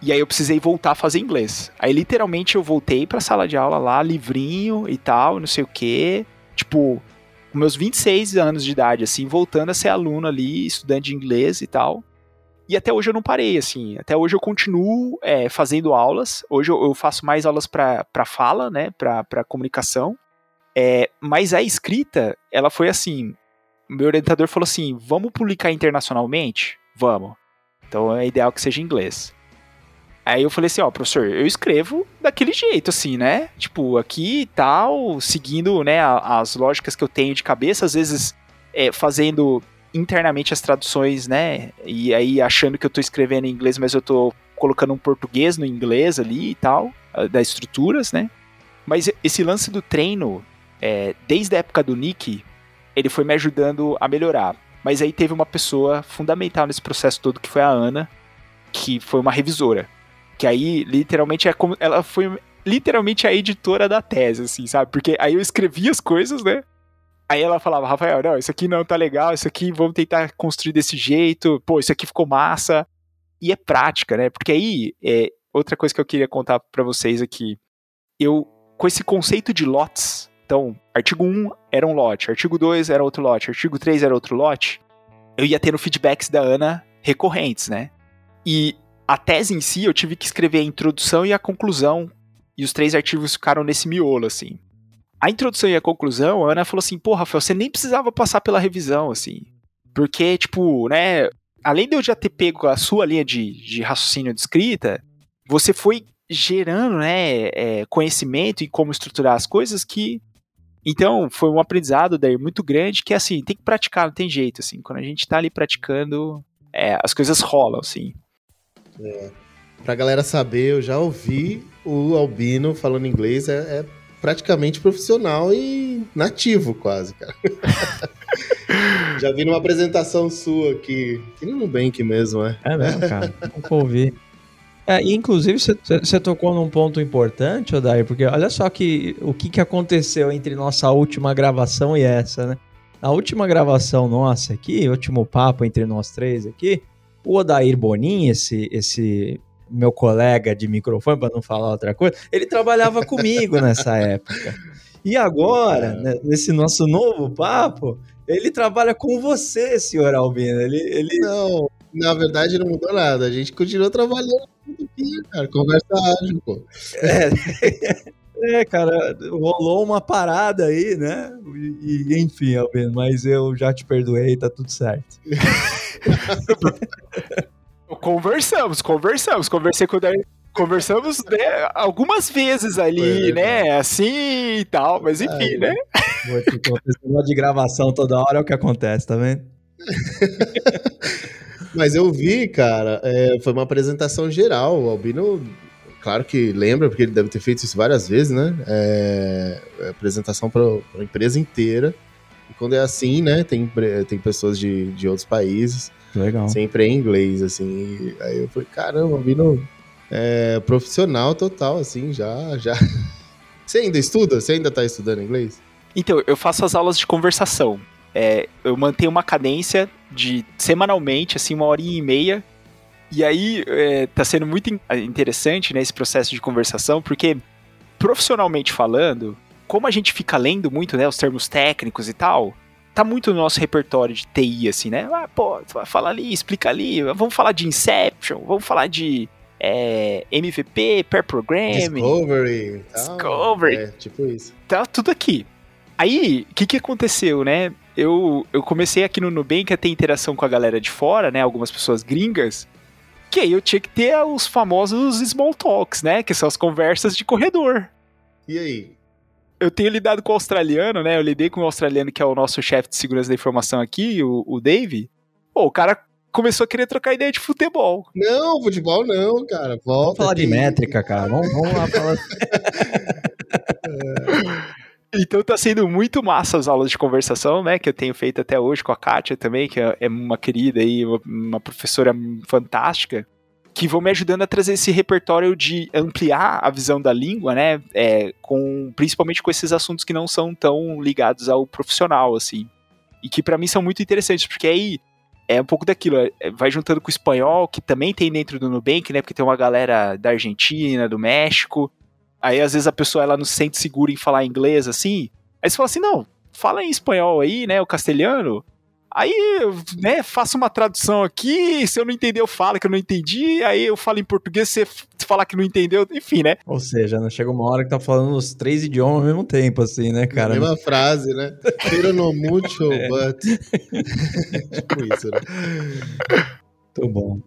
E aí eu precisei voltar a fazer inglês. Aí literalmente eu voltei pra sala de aula lá, livrinho e tal, não sei o quê. Tipo, com meus 26 anos de idade, assim, voltando a ser aluno ali, estudante de inglês e tal. E até hoje eu não parei, assim. Até hoje eu continuo é, fazendo aulas. Hoje eu, eu faço mais aulas para fala, né? Para comunicação. É, mas a escrita, ela foi assim. Meu orientador falou assim: vamos publicar internacionalmente? Vamos. Então é ideal que seja em inglês. Aí eu falei assim, ó, professor, eu escrevo daquele jeito, assim, né? Tipo, aqui e tal, seguindo, né, as lógicas que eu tenho de cabeça, às vezes é, fazendo internamente as traduções, né? E aí achando que eu tô escrevendo em inglês, mas eu tô colocando um português no inglês ali e tal, ah, das estruturas, né? Mas esse lance do treino, é, desde a época do Nick, ele foi me ajudando a melhorar. Mas aí teve uma pessoa fundamental nesse processo todo, que foi a Ana, que foi uma revisora. Que aí, literalmente, é como. Ela foi literalmente a editora da tese, assim, sabe? Porque aí eu escrevi as coisas, né? Aí ela falava, Rafael, não, isso aqui não tá legal, isso aqui vamos tentar construir desse jeito, pô, isso aqui ficou massa. E é prática, né? Porque aí, é, outra coisa que eu queria contar para vocês aqui, eu, com esse conceito de lotes, então, artigo 1 era um lote, artigo 2 era outro lote, artigo 3 era outro lote, eu ia tendo feedbacks da Ana recorrentes, né? E a tese em si, eu tive que escrever a introdução e a conclusão, e os três artigos ficaram nesse miolo, assim a introdução e a conclusão, a Ana falou assim, pô, Rafael, você nem precisava passar pela revisão, assim. Porque, tipo, né, além de eu já ter pego a sua linha de, de raciocínio de escrita, você foi gerando, né, é, conhecimento em como estruturar as coisas que... Então, foi um aprendizado daí muito grande que, assim, tem que praticar, não tem jeito, assim. Quando a gente tá ali praticando, é, as coisas rolam, assim. É. Pra galera saber, eu já ouvi o Albino falando inglês, é, é praticamente profissional e nativo, quase, cara. [LAUGHS] Já vi numa apresentação sua aqui, aqui no Nubank mesmo, é? É mesmo, cara. Nunca ouvi. É, inclusive você tocou num ponto importante, Odair, porque olha só que, o que, que aconteceu entre nossa última gravação e essa, né? Na última gravação nossa aqui, último papo entre nós três aqui, o Odair Bonin, esse, esse meu colega de microfone, para não falar outra coisa, ele trabalhava comigo nessa [LAUGHS] época. E agora, é. né, nesse nosso novo papo, Ele trabalha com você, senhor Albino. Ele, ele... Não, na verdade não mudou nada. A gente continuou trabalhando aqui, cara. Conversa ágil, pô. É, [LAUGHS] é, cara, rolou uma parada aí, né? E, e, enfim, Albino, mas eu já te perdoei, tá tudo certo. [LAUGHS] conversamos, conversamos. Conversei com o Dar... Conversamos né, algumas vezes ali, É, né? Assim e tal, mas enfim, Ai, né? Vou de gravação toda hora é o que acontece, tá vendo? [LAUGHS] Mas eu vi, cara, é, foi uma apresentação geral. O Albino, claro que lembra, porque ele deve ter feito isso várias vezes, né? É, é apresentação para a empresa inteira. E quando é assim, né? Tem, tem pessoas de, de outros países, Legal. sempre em inglês, assim. Aí eu falei, caramba, o Albino é profissional total, assim, já, já. [LAUGHS] Você ainda estuda? Você ainda tá estudando inglês? Então, eu faço as aulas de conversação. É, eu mantenho uma cadência de semanalmente, assim, uma horinha e meia. E aí é, tá sendo muito in- interessante né, esse processo de conversação, porque profissionalmente falando, como a gente fica lendo muito, né, os termos técnicos e tal, tá muito no nosso repertório de TI, assim, né? Ah, pô, fala ali, explica ali, vamos falar de Inception, vamos falar de é, MVP, Pair Programming, Discovery. tal. Discovery. É, tipo isso. tá tudo aqui. Aí, o que que aconteceu, né? Eu, eu comecei aqui no Nubank a ter interação com a galera de fora, né? Algumas pessoas gringas. Que aí eu tinha que ter os famosos small talks, né? Que são as conversas de corredor. E aí? Eu tenho lidado com o australiano, né? Eu lidei com o australiano que é o nosso chefe de segurança da informação aqui, o, o Dave. Pô, o cara começou a querer trocar ideia de futebol. Não, futebol não, cara. Volta. Vamos falar de métrica, cara. Vamos, vamos lá falar. [LAUGHS] Então tá sendo muito massa as aulas de conversação, né? Que eu tenho feito até hoje com a Kátia também, que é é uma querida aí, uma professora fantástica, que vão me ajudando a trazer esse repertório de ampliar a visão da língua, né? É, com, principalmente com esses assuntos que não são tão ligados ao profissional, assim. E que pra mim são muito interessantes, porque aí é um pouco daquilo, é, vai juntando com o espanhol, que também tem dentro do Nubank, né? Porque tem uma galera da Argentina, do México. Aí às vezes a pessoa ela não se sente segura em falar inglês assim. Aí você fala assim: não, fala em espanhol aí, né? O castelhano. Aí, né, faça uma tradução aqui. Se eu não entender, eu falo que eu não entendi. Aí eu falo em português, você falar que não entendeu. Enfim, né? Ou seja, não chega uma hora que tá falando os três idiomas ao mesmo tempo, assim, né, cara? Mesma frase, né? Pero no mucho, [LAUGHS] É. but. [LAUGHS] tipo isso, né? Muito bom.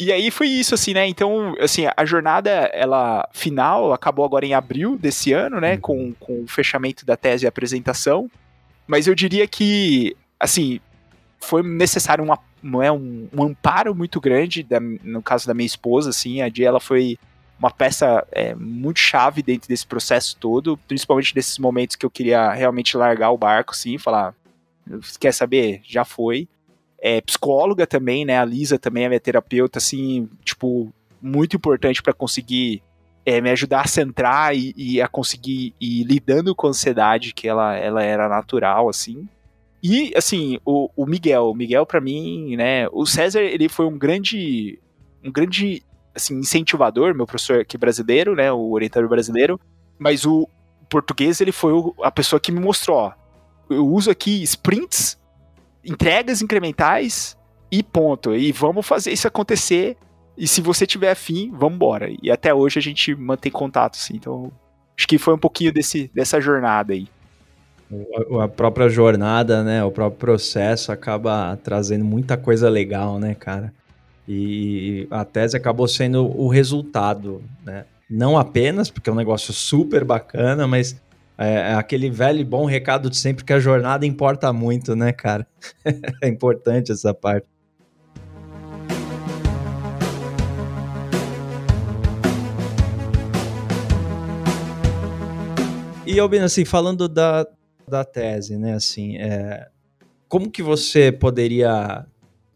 E aí foi isso, assim, né? Então, assim, a jornada, ela final acabou agora em abril desse ano, né? Com, com o fechamento da tese e apresentação. Mas eu diria que, assim, foi necessário uma, não é, um, um amparo muito grande, da- no caso da minha esposa, assim, a Dia, ela foi uma peça é, muito chave dentro desse processo todo, principalmente nesses momentos que eu queria realmente largar o barco, assim, falar, quer saber? Já foi é, psicóloga também, né? A Lisa também é minha terapeuta, assim, tipo, muito importante para conseguir é, me ajudar a centrar e, e a conseguir ir lidando com a ansiedade, que ela, ela era natural, assim. E, assim, o, o Miguel, o Miguel para mim, né? O César, ele foi um grande, um grande, assim, incentivador, meu professor aqui brasileiro, né? O orientador brasileiro. Mas o português, ele foi a pessoa que me mostrou, ó, eu uso aqui sprints entregas incrementais e ponto. E vamos fazer isso acontecer. E se você tiver afim, vamos embora. E até hoje a gente mantém contato, assim. Então, acho que foi um pouquinho desse, dessa jornada aí. A própria jornada, né? O próprio processo acaba trazendo muita coisa legal, né, cara? E a tese acabou sendo o resultado, né? Não apenas porque é um negócio super bacana, mas é, é aquele velho e bom recado de sempre que a jornada importa muito, né, cara? [LAUGHS] é importante essa parte. E, Albino, assim, falando da, da tese, né, assim, é, como que você poderia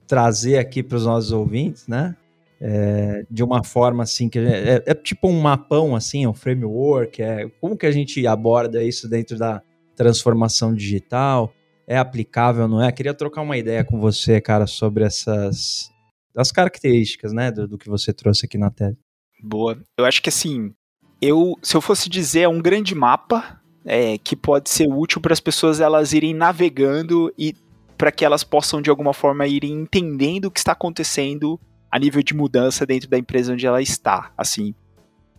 trazer aqui para os nossos ouvintes, né, é, de uma forma, assim, que é, é tipo um mapão, assim, um framework, é, como que a gente aborda isso dentro da transformação digital, é aplicável, não é? Queria trocar uma ideia com você, cara, sobre essas, as características, né, do, do que você trouxe aqui na tese. Boa. Eu acho que assim, eu, se eu fosse dizer, é um grande mapa, é, que pode ser útil para as pessoas elas irem navegando e para que elas possam de alguma forma irem entendendo o que está acontecendo a nível de mudança dentro da empresa onde ela está, assim.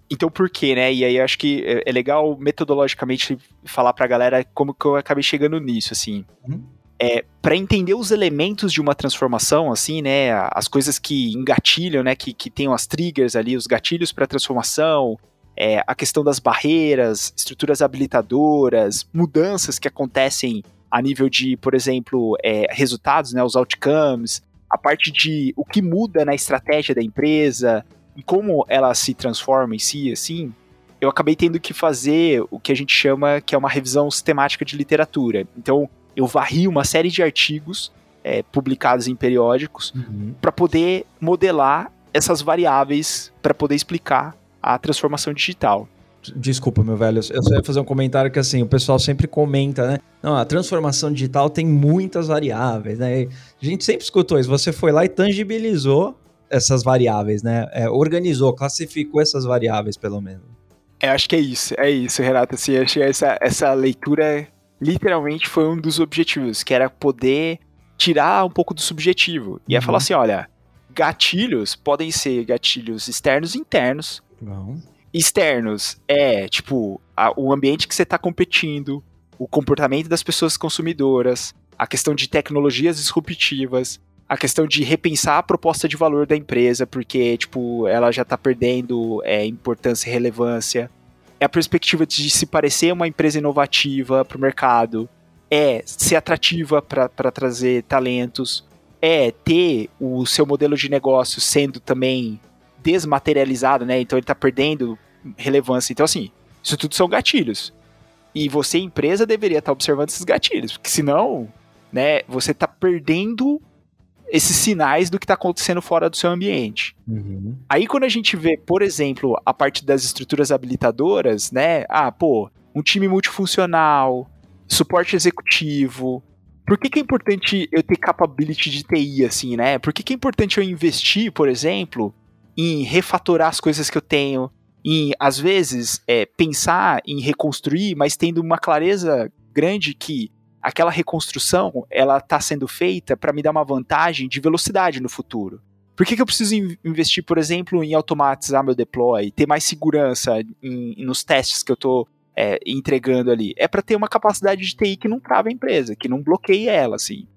Então por quê, né? E aí eu acho que é, é legal metodologicamente falar para a galera como que eu acabei chegando nisso, assim. Uhum. É, para entender os elementos de uma transformação, assim, né, as coisas que engatilham, né, que, que tem as triggers ali, os gatilhos para transformação, é, a questão das barreiras, estruturas habilitadoras, mudanças que acontecem a nível de, por exemplo, é, resultados, né, os outcomes, a parte de o que muda na estratégia da empresa e como ela se transforma em si, assim, eu acabei tendo que fazer o que a gente chama que é uma revisão sistemática de literatura. Então, eu varri uma série de artigos é, publicados em periódicos Uhum. para poder modelar essas variáveis para poder explicar a transformação digital. Desculpa, meu velho, eu só ia fazer um comentário que assim, o pessoal sempre comenta, né? Não, a transformação digital tem muitas variáveis, né? A gente sempre escutou isso, você foi lá e tangibilizou essas variáveis, né? É, organizou, classificou essas variáveis, pelo menos. É, acho que é isso, é isso, Renato. Assim, acho que essa, essa leitura literalmente foi um dos objetivos, que era poder tirar um pouco do subjetivo. E é Uhum. falar assim: olha, gatilhos podem ser gatilhos externos e internos. Bom. Externos é, tipo, a- o ambiente que você está competindo, o comportamento das pessoas consumidoras, a questão de tecnologias disruptivas, a questão de repensar a proposta de valor da empresa, porque, tipo, ela já está perdendo é, importância e relevância. É a perspectiva de se parecer uma empresa inovativa para o mercado. É ser atrativa para trazer talentos. É ter o seu modelo de negócio sendo também desmaterializado, né? Então ele tá perdendo relevância. Então, assim, isso tudo são gatilhos. E você, empresa, deveria estar observando esses gatilhos, porque senão, né, você tá perdendo esses sinais do que tá acontecendo fora do seu ambiente. Uhum. Aí quando a gente vê, por exemplo, a parte das estruturas habilitadoras, né? Ah, pô, um time multifuncional, suporte executivo. Por que, que é importante eu ter capability de TI, assim, né? Por que, que é importante eu investir, por exemplo, em refatorar as coisas que eu tenho, em, às vezes, é, pensar em reconstruir, mas tendo uma clareza grande que aquela reconstrução, ela está sendo feita para me dar uma vantagem de velocidade no futuro. Por que, que eu preciso in- investir, por exemplo, em automatizar meu deploy, ter mais segurança em- nos testes que eu estou entregando ali? É para ter uma capacidade de TI que não trava a empresa, que não bloqueie ela, assim.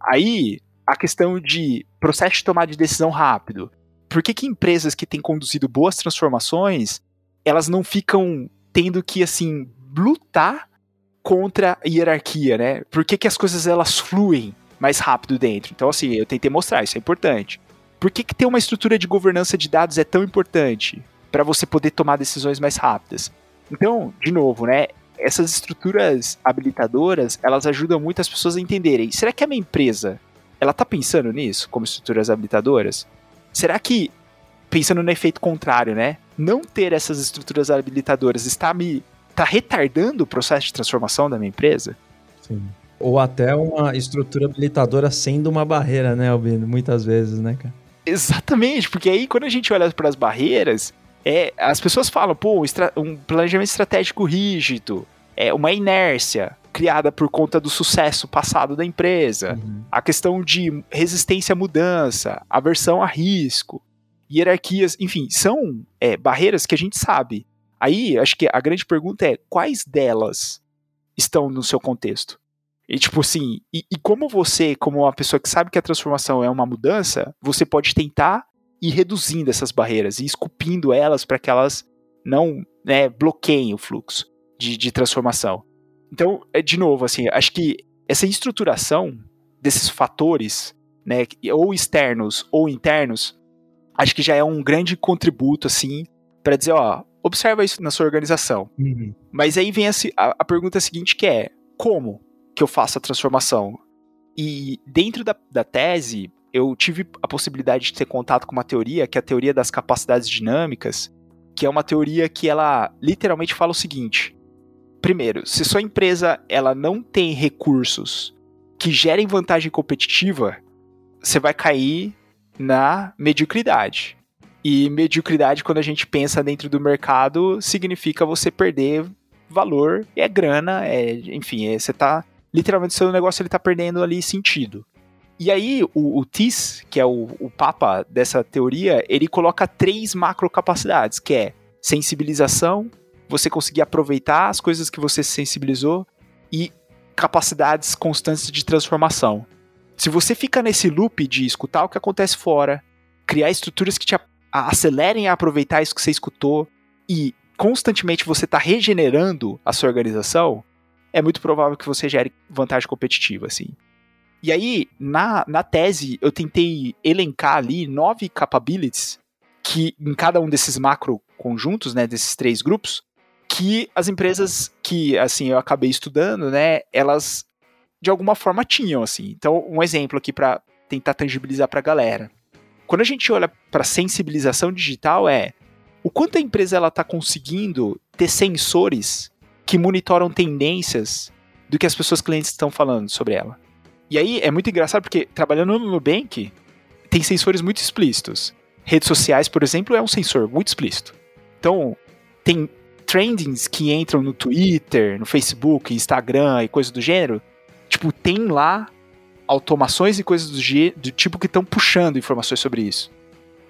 Aí, a questão de processo de tomada de decisão rápido. Por que, que empresas que têm conduzido boas transformações, elas não ficam tendo que, assim, lutar contra a hierarquia, né? Por que, que as coisas elas fluem mais rápido dentro? Então, assim, eu tentei mostrar, isso é importante. Por que, que ter uma estrutura de governança de dados é tão importante? Para você poder tomar decisões mais rápidas. Então, de novo, né? Essas estruturas habilitadoras, elas ajudam muito as pessoas a entenderem. Será que a minha empresa, ela tá pensando nisso como estruturas habilitadoras? Será que, pensando no efeito contrário, né? Não ter essas estruturas habilitadoras está me tá retardando o processo de transformação da minha empresa? Sim. Ou até uma estrutura habilitadora sendo uma barreira, né, Albino? Muitas vezes, né, cara? Exatamente, porque aí quando a gente olha para as barreiras, é, as pessoas falam, pô, um, um planejamento estratégico rígido, é uma inércia criada por conta do sucesso passado da empresa, Uhum. a questão de resistência à mudança, aversão a risco, hierarquias, enfim, são é, barreiras que a gente sabe. Aí, acho que a grande pergunta é quais delas estão no seu contexto? E tipo assim, e, e como você, como uma pessoa que sabe que a transformação é uma mudança, você pode tentar ir reduzindo essas barreiras e esculpindo elas para que elas não né, bloqueiem o fluxo de, de transformação. Então, é, de novo, assim, acho que essa estruturação desses fatores, né, ou externos ou internos, acho que já é um grande contributo, assim, para dizer, ó, observa isso na sua organização. Uhum. Mas aí vem a, a pergunta seguinte que é, como que eu faço a transformação? E dentro da, da tese, eu tive a possibilidade de ter contato com uma teoria, que é a teoria das capacidades dinâmicas, que é uma teoria que ela literalmente fala o seguinte: primeiro, se sua empresa ela não tem recursos que gerem vantagem competitiva, você vai cair na mediocridade. E mediocridade, quando a gente pensa dentro do mercado, significa você perder valor, é grana, é, enfim, é, você tá literalmente seu negócio ele tá perdendo ali sentido. E aí, o, o TIS, que é o, o papa dessa teoria, ele coloca três macro capacidades, que é sensibilização, você conseguir aproveitar as coisas que você sensibilizou e capacidades constantes de transformação. Se você fica nesse loop de escutar o que acontece fora, criar estruturas que te acelerem a aproveitar isso que você escutou e constantemente você está regenerando a sua organização, é muito provável que você gere vantagem competitiva, assim. E aí, na, na tese, eu tentei elencar ali nove capabilities que em cada um desses macro conjuntos, né, desses três grupos, que as empresas que, assim, eu acabei estudando, né, elas de alguma forma tinham, assim. Então, um exemplo aqui para tentar tangibilizar para a galera. Quando a gente olha para sensibilização digital é o quanto a empresa ela está conseguindo ter sensores que monitoram tendências do que as pessoas clientes estão falando sobre ela. E aí é muito engraçado porque trabalhando no Nubank tem sensores muito explícitos. Redes sociais, por exemplo, é um sensor muito explícito. Então, tem trendings que entram no Twitter, no Facebook, Instagram e coisas do gênero. Tipo, tem lá automações e coisas do, do tipo que estão puxando informações sobre isso.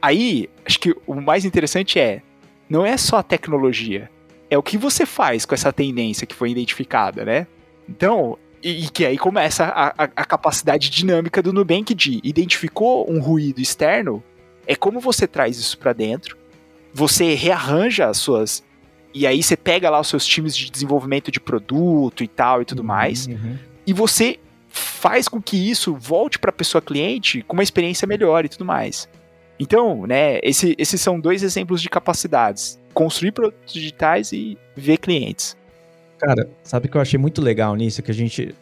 Aí, acho que o mais interessante é, não é só a tecnologia, é o que você faz com essa tendência que foi identificada, né? Então, e, e que aí começa a, a, a, capacidade dinâmica do Nubank de identificou um ruído externo, é como você traz isso para dentro, você rearranja as suas e aí você pega lá os seus times de desenvolvimento de produto e tal e tudo uhum, mais, uhum. e você faz com que isso volte para a pessoa cliente com uma experiência melhor e tudo mais. Então, né, esse, esses são dois exemplos de capacidades: construir produtos digitais e ver clientes. Cara, sabe o que eu achei muito legal nisso? Que a gente.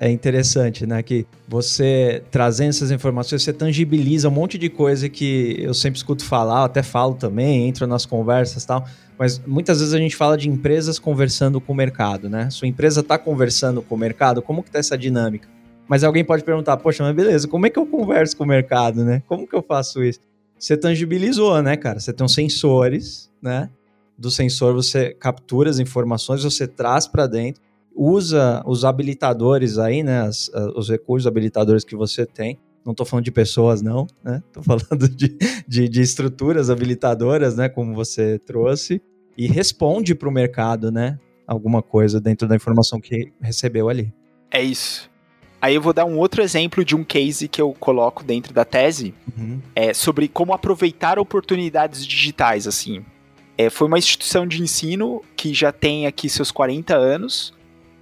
É interessante, né? Que você trazendo essas informações, você tangibiliza um monte de coisa que eu sempre escuto falar, até falo também, entro nas conversas e tal. Mas muitas vezes a gente fala de empresas conversando com o mercado, né? Sua empresa está conversando com o mercado, como que tá essa dinâmica? Mas alguém pode perguntar, poxa, mas beleza, como é que eu converso com o mercado, né? Como que eu faço isso? Você tangibilizou, né, cara? Você tem os sensores, né? Do sensor você captura as informações, você traz para dentro, usa os habilitadores aí, né? As, os recursos habilitadores que você tem. Não estou falando de pessoas, não, né? Tô [LAUGHS] falando de, de, de estruturas habilitadoras, né? Como você trouxe. E responde para o mercado, né? Alguma coisa dentro da informação que recebeu ali. É isso. Aí eu vou dar um outro exemplo de um case que eu coloco dentro da tese, uhum. é, sobre como aproveitar oportunidades digitais, assim. É, foi uma instituição de ensino que já tem aqui seus 40 anos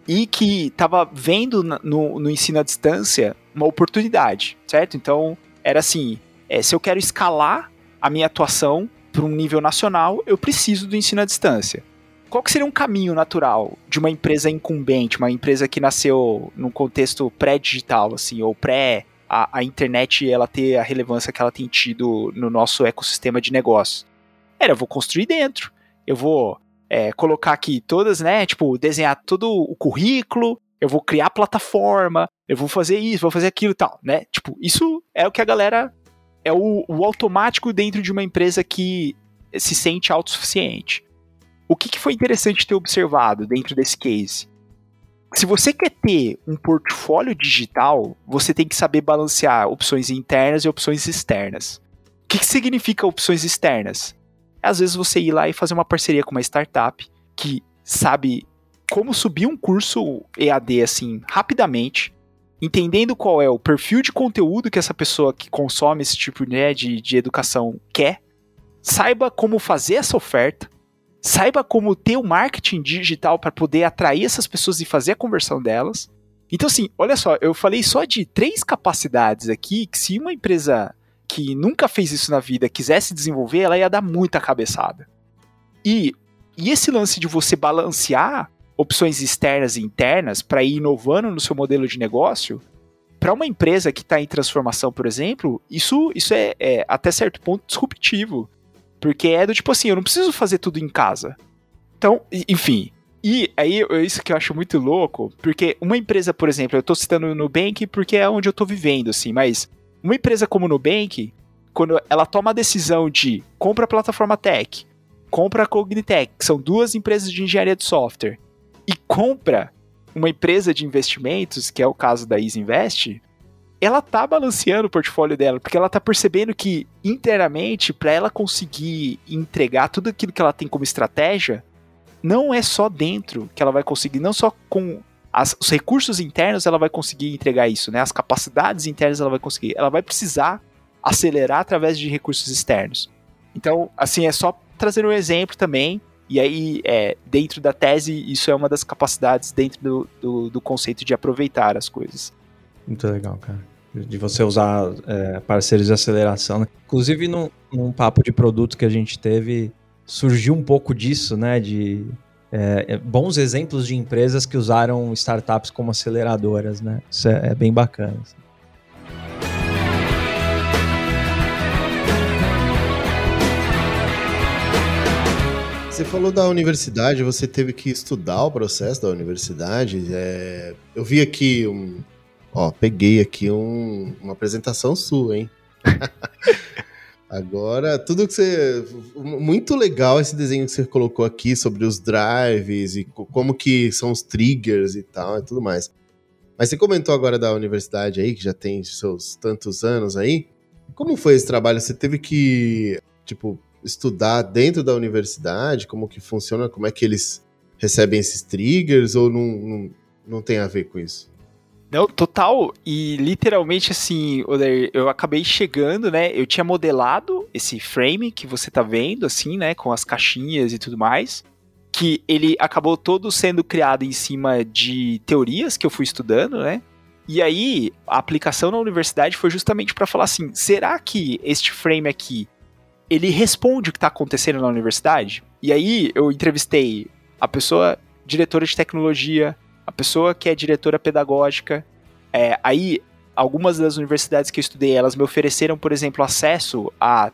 e que estava vendo no, no, ensino à distância uma oportunidade, certo? Então, era assim, é, se eu quero escalar a minha atuação para um nível nacional, eu preciso do ensino à distância qual que seria um caminho natural de uma empresa incumbente, uma empresa que nasceu num contexto pré-digital, assim, ou pré a, a, internet ela ter a relevância que ela tem tido no nosso ecossistema de negócio? Era, eu vou construir dentro, eu vou é, colocar aqui todas, né, tipo, desenhar todo o currículo, eu vou criar plataforma, eu vou fazer isso, vou fazer aquilo e tal, né? Tipo, isso é o que a galera é o, o automático dentro de uma empresa que se sente autossuficiente. O que, que foi interessante ter observado dentro desse case? Se você quer ter um portfólio digital, você tem que saber balancear opções internas e opções externas. O que, que significa opções externas? Às vezes você ir lá e fazer uma parceria com uma startup que sabe como subir um curso EAD assim rapidamente, entendendo qual é o perfil de conteúdo que essa pessoa que consome esse tipo né, de, de educação quer, saiba como fazer essa oferta, saiba como ter o marketing digital para poder atrair essas pessoas e fazer a conversão delas. Então, assim, olha só, eu falei só de três capacidades aqui que se uma empresa que nunca fez isso na vida quisesse desenvolver, ela ia dar muita cabeçada. E, e esse lance de você balancear opções externas e internas para ir inovando no seu modelo de negócio, para uma empresa que está em transformação, por exemplo, isso, isso é, é até certo ponto disruptivo. Porque é do tipo assim, eu não preciso fazer tudo em casa. Então, enfim. E aí, isso que eu acho muito louco, porque uma empresa, por exemplo, eu tô citando o Nubank porque é onde eu tô vivendo, assim, mas uma empresa como o Nubank, quando ela toma a decisão de compra a plataforma Tech, compra a Cognitech, que são duas empresas de engenharia de software, e compra uma empresa de investimentos, que é o caso da Easy Invest, ela tá balanceando o portfólio dela, porque ela tá percebendo que internamente, para ela conseguir entregar tudo aquilo que ela tem como estratégia, não é só dentro que ela vai conseguir, não só com as, os recursos internos ela vai conseguir entregar isso, né? As capacidades internas ela vai conseguir. Ela vai precisar acelerar através de recursos externos. Então, assim, é só trazer um exemplo também. E aí, é, dentro da tese, isso é uma das capacidades dentro do, do, do conceito de aproveitar as coisas. Muito legal, cara. De você usar é, parceiros de aceleração. Né? Inclusive, num, num papo de produto que a gente teve, surgiu um pouco disso, né? De é, é, bons exemplos de empresas que usaram startups como aceleradoras, né? Isso é, é bem bacana. Assim. Você falou da universidade, você teve que estudar o processo da universidade. É, eu vi aqui um. Ó, peguei aqui um, uma apresentação sua, hein? [LAUGHS] Agora, tudo que você. Muito legal esse desenho que você colocou aqui sobre os drives e como que são os triggers e tal e tudo mais. Mas você comentou agora da universidade aí, que já tem seus tantos anos aí. Como foi esse trabalho? Você teve que, tipo, estudar dentro da universidade? Como que funciona? Como é que eles recebem esses triggers? Ou não, não, não tem a ver com isso? Não, total. E literalmente, assim, eu acabei chegando, né? Eu tinha modelado esse frame que você tá vendo, assim, né? Com as caixinhas e tudo mais. Que ele acabou todo sendo criado em cima de teorias que eu fui estudando, né? E aí, a aplicação na universidade foi justamente para falar assim: será que este frame aqui ele responde o que está acontecendo na universidade? E aí, eu entrevistei a pessoa diretora de tecnologia, a pessoa que é diretora pedagógica. É, aí, algumas das universidades que eu estudei, elas me ofereceram, por exemplo, acesso a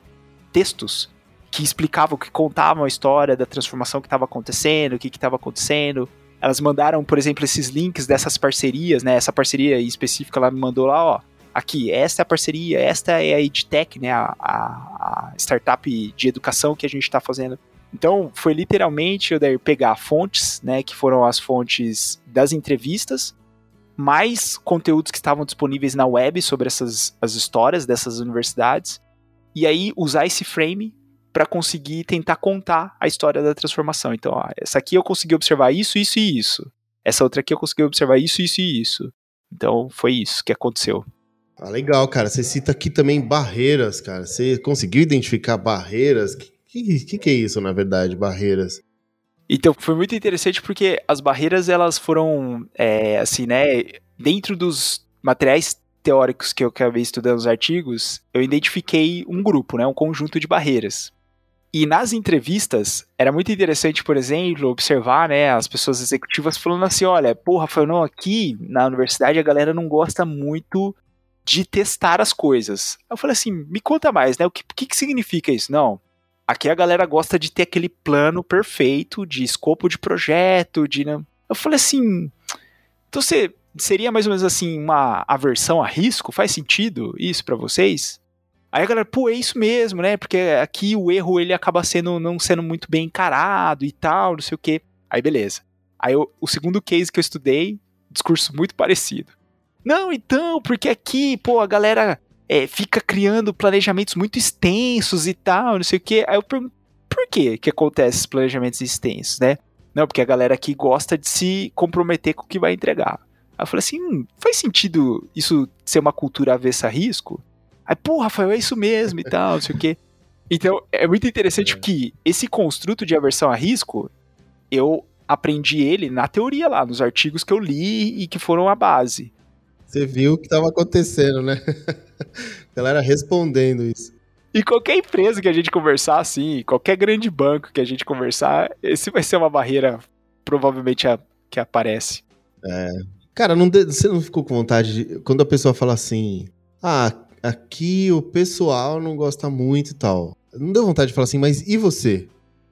textos que explicavam, que contavam a história da transformação que estava acontecendo, o que estava acontecendo. Elas mandaram, por exemplo, esses links dessas parcerias, né? Essa parceria específica, ela me mandou lá, ó. Aqui, esta é a parceria, esta é a EdTech, né? A, a, a startup de educação que a gente está fazendo. Então, foi literalmente eu daí pegar fontes, né, que foram as fontes das entrevistas, mais conteúdos que estavam disponíveis na web sobre essas as histórias dessas universidades, e aí usar esse frame para conseguir tentar contar a história da transformação. Então, ó, essa aqui eu consegui observar isso, isso e isso. Essa outra aqui eu consegui observar isso, isso e isso. Então, foi isso que aconteceu. Ah, legal, cara. Você cita aqui também barreiras, cara. Você conseguiu identificar barreiras? que, que, que é isso, na verdade, barreiras? Então, foi muito interessante porque as barreiras, elas foram, é, assim, né, dentro dos materiais teóricos que eu acabei estudando os artigos, eu identifiquei um grupo, né, um conjunto de barreiras. E nas entrevistas, era muito interessante, por exemplo, observar, né, as pessoas executivas falando assim, olha, porra, foi não, aqui na universidade a galera não gosta muito de testar as coisas. Eu falei assim, me conta mais, né, o que, que, que significa isso? Não, Aqui a galera gosta de ter aquele plano perfeito de escopo de projeto, de. Né? Eu falei assim. Então você seria mais ou menos assim uma aversão a risco? Faz sentido isso para vocês? Aí a galera, pô, é isso mesmo, né? Porque aqui o erro ele acaba sendo não sendo muito bem encarado e tal, não sei o quê. Aí beleza. Aí eu, o segundo case que eu estudei, discurso muito [LAUGHS] parecido. Não, então, porque aqui, pô, a galera é, fica criando planejamentos muito extensos e tal, não sei o que. Aí eu pergunto, por que que acontece esses planejamentos extensos, né? Não, porque a galera aqui gosta de se comprometer com o que vai entregar. Aí eu falei assim, hum, faz sentido isso ser uma cultura avessa a risco? Aí, pô, Rafael, é isso mesmo e tal, não sei o quê. Então, é muito interessante é. que esse construto de aversão a risco, eu aprendi ele na teoria lá, nos artigos que eu li e que foram a base. Você viu o que estava acontecendo, né? [LAUGHS] A galera respondendo isso. E qualquer empresa que a gente conversar, assim, qualquer grande banco que a gente conversar, esse vai ser uma barreira provavelmente a, que aparece. É. Cara, não de, você não ficou com vontade de. Quando a pessoa fala assim, ah, aqui o pessoal não gosta muito e tal. Não deu vontade de falar assim, mas e você?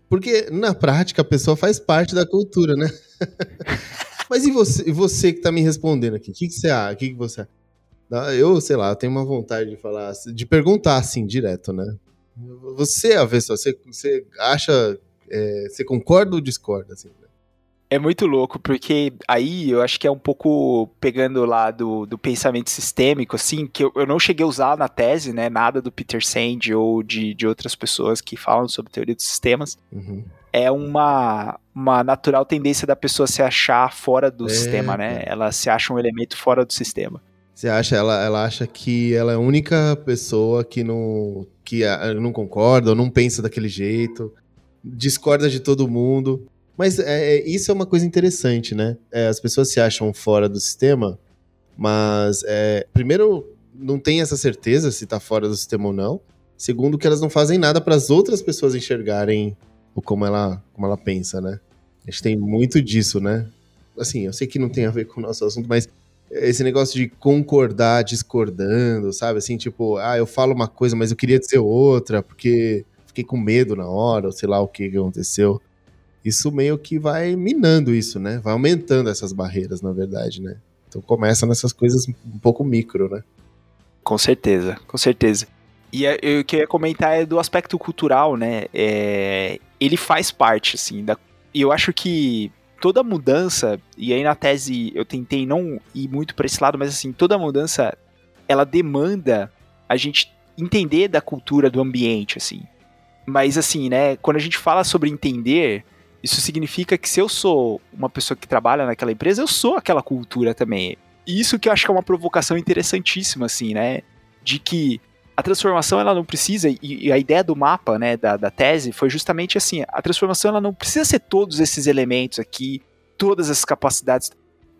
Porque na prática a pessoa faz parte da cultura, né? [LAUGHS] Mas e você, você que tá me respondendo aqui? O que, que você acha? O que, que você Eu, sei lá, tenho uma vontade de falar, de perguntar assim, direto, né? Você, Avessa, você, você acha. É, você concorda ou discorda? Assim, né? É muito louco, porque aí eu acho que é um pouco pegando lá do, do pensamento sistêmico, assim, que eu, eu não cheguei a usar na tese, né, nada do Peter Sand ou de, de outras pessoas que falam sobre teoria dos sistemas. Uhum. É uma, uma natural tendência da pessoa se achar fora do É, sistema, né? Ela se acha um elemento fora do sistema. Você acha, ela, ela acha que ela é a única pessoa que não, que ah, não concorda ou não pensa daquele jeito, discorda de todo mundo. Mas é, é- isso é uma coisa interessante, né? É, as pessoas se acham fora do sistema, mas é, primeiro não tem essa certeza se tá fora do sistema ou não. Segundo, que elas não fazem nada para as outras pessoas enxergarem o como ela, como ela pensa, né? A gente tem muito disso, né? Assim, eu sei que não tem a ver com o nosso assunto, mas esse negócio de concordar discordando, sabe? Assim, tipo, ah, eu falo uma coisa, mas eu queria dizer outra, porque fiquei com medo na hora, ou sei lá o que aconteceu. Isso meio que vai minando isso, né? Vai aumentando essas barreiras, na verdade, né? Então começa nessas coisas um pouco micro, né? Com certeza, com certeza. E é- eu- o que eu ia comentar é do aspecto cultural, né? É, ele faz parte, assim, da, e eu acho que toda mudança, e aí na tese eu tentei não ir muito para esse lado, mas assim, toda mudança, ela demanda a gente entender da cultura do ambiente, assim. Mas assim, né, quando a gente fala sobre entender, isso significa que se eu sou uma pessoa que trabalha naquela empresa, eu sou aquela cultura também. E isso que eu acho que é uma provocação interessantíssima, assim, né? De que a transformação ela não precisa, e, e a ideia do mapa, né, da, da tese, foi justamente assim: a transformação ela não precisa ser todos esses elementos aqui, todas essas capacidades.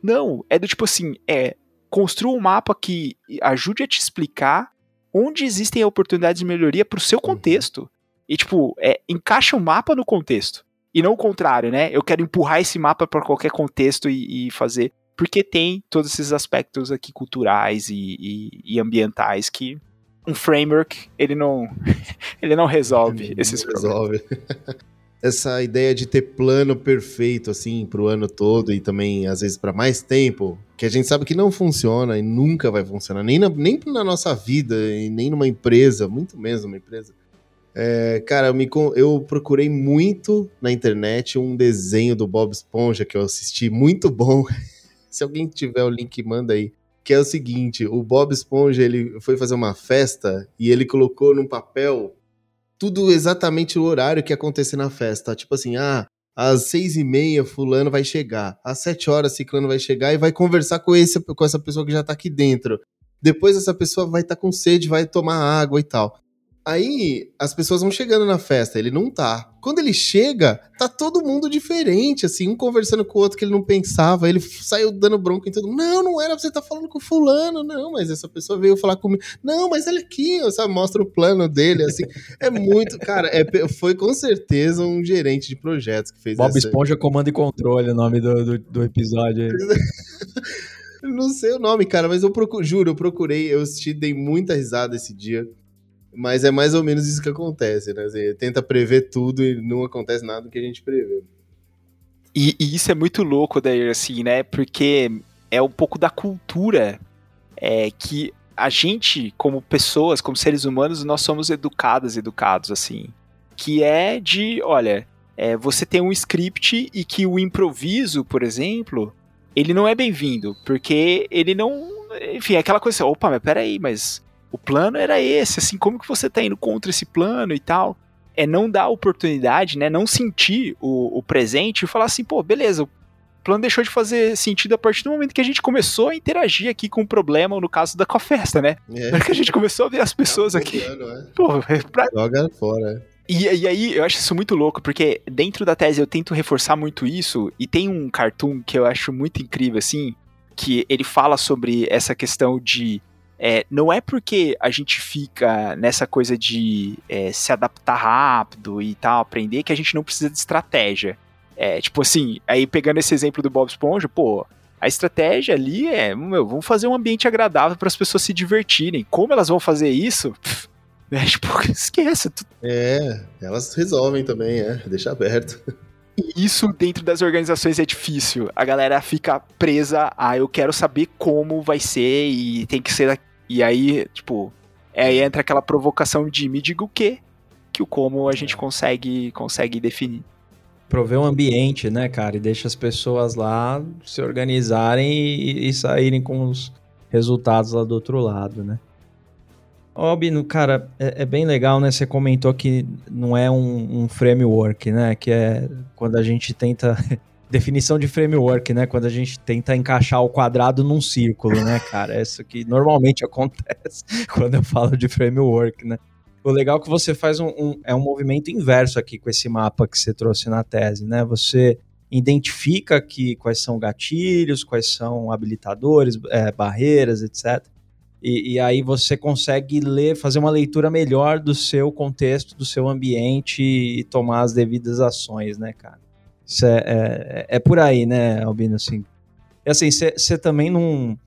Não, é do tipo assim: é construa um mapa que ajude a te explicar onde existem oportunidades de melhoria para o seu contexto. E, tipo, é, encaixa o mapa no contexto. E não o contrário, né? Eu quero empurrar esse mapa para qualquer contexto e, e fazer. Porque tem todos esses aspectos aqui culturais e, e- e ambientais que um framework ele não, [LAUGHS] ele não resolve esses problemas. resolve. [LAUGHS] Essa ideia de ter plano perfeito, assim, pro ano todo e também, às vezes, para mais tempo, que a gente sabe que não funciona e nunca vai funcionar, nem na, nem na nossa vida e nem numa empresa, muito menos numa empresa. É, cara, eu, me, eu procurei muito na internet um desenho do Bob Esponja que eu assisti, muito bom. [LAUGHS] Se alguém tiver o link, manda aí. Que é o seguinte, o Bob Esponja, ele foi fazer uma festa e ele colocou num papel tudo exatamente o horário que ia acontecer na festa. Tipo assim, ah, às seis e meia fulano vai chegar, às sete horas ciclano vai chegar e vai conversar com, esse, com essa pessoa que já tá aqui dentro. Depois essa pessoa vai estar com sede, vai tomar água e tal. Aí as pessoas vão chegando na festa, ele não tá. Quando ele chega, tá todo mundo diferente, assim, um conversando com o outro que ele não pensava, ele saiu dando bronca em todo mundo. Não, não era pra você estar falando com fulano, não, mas essa pessoa veio falar comigo. Não, mas olha aqui, sabe, mostra o plano dele, assim. É muito, cara, é foi com certeza um gerente de projetos que fez Bob essa. Esponja Comando e Controle, o nome do, do, do episódio. aí. [LAUGHS] Não sei o nome, cara, mas eu procuro, juro, eu procurei, eu assisti, dei muita risada esse dia. Mas é mais ou menos isso que acontece, né? Você tenta prever tudo e não acontece nada do que a gente prevê. E, e isso é muito louco daí, assim, né? Porque é um pouco da cultura é, que a gente, como pessoas, como seres humanos, nós somos educadas, educados, assim. Que é de, olha, é, você tem um script e que o improviso, por exemplo, ele não é bem-vindo, porque ele não. Enfim, é aquela coisa assim, opa, mas peraí, mas o plano era esse, assim, como que você tá indo contra esse plano e tal? É não dar oportunidade, né? Não sentir o, o presente e falar assim, pô, beleza, o plano deixou de fazer sentido a partir do momento que a gente começou a interagir aqui com o problema, no caso da Cofesta, né? É. [LAUGHS] Que a gente começou a ver as pessoas aqui. É. Pô, é pra Joga fora. é. e, e aí, eu acho isso muito louco, porque dentro da tese eu tento reforçar muito isso, e tem um cartoon que eu acho muito incrível, assim, que ele fala sobre essa questão de. É, não é porque a gente fica nessa coisa de é, se adaptar rápido e tal, aprender, que a gente não precisa de estratégia. É, tipo assim, aí pegando esse exemplo do Bob Esponja, pô, a estratégia ali é, meu, vamos fazer um ambiente agradável para as pessoas se divertirem. Como elas vão fazer isso? Pff, né, [LAUGHS] tipo, [LAUGHS] esquece, tu É, elas resolvem também, é. Deixa aberto. E [LAUGHS] isso dentro das organizações é difícil. A galera fica presa a eu quero saber como vai ser e tem que ser. E aí, tipo, aí entra aquela provocação de me diga o quê, que o como a gente consegue, consegue definir. prover um ambiente, né, cara? E deixa as pessoas lá se organizarem e, e saírem com os resultados lá do outro lado, né? Albino, cara, é, é, bem legal, né? Você comentou que não é um, um, framework, né? Que é quando a gente tenta. Definição de framework, né? Quando a gente tenta encaixar o quadrado num círculo, né, cara? Isso que normalmente [LAUGHS] acontece quando eu falo de framework, né? O legal é que você faz um, um, é um movimento inverso aqui com esse mapa que você trouxe na tese, né? Você identifica aqui quais são gatilhos, quais são habilitadores, é, barreiras, etc. E, e, aí você consegue ler, fazer uma leitura melhor do seu contexto, do seu ambiente e tomar as devidas ações, né, cara? É, é, é por aí, né, Albino? Assim, e assim, você também não,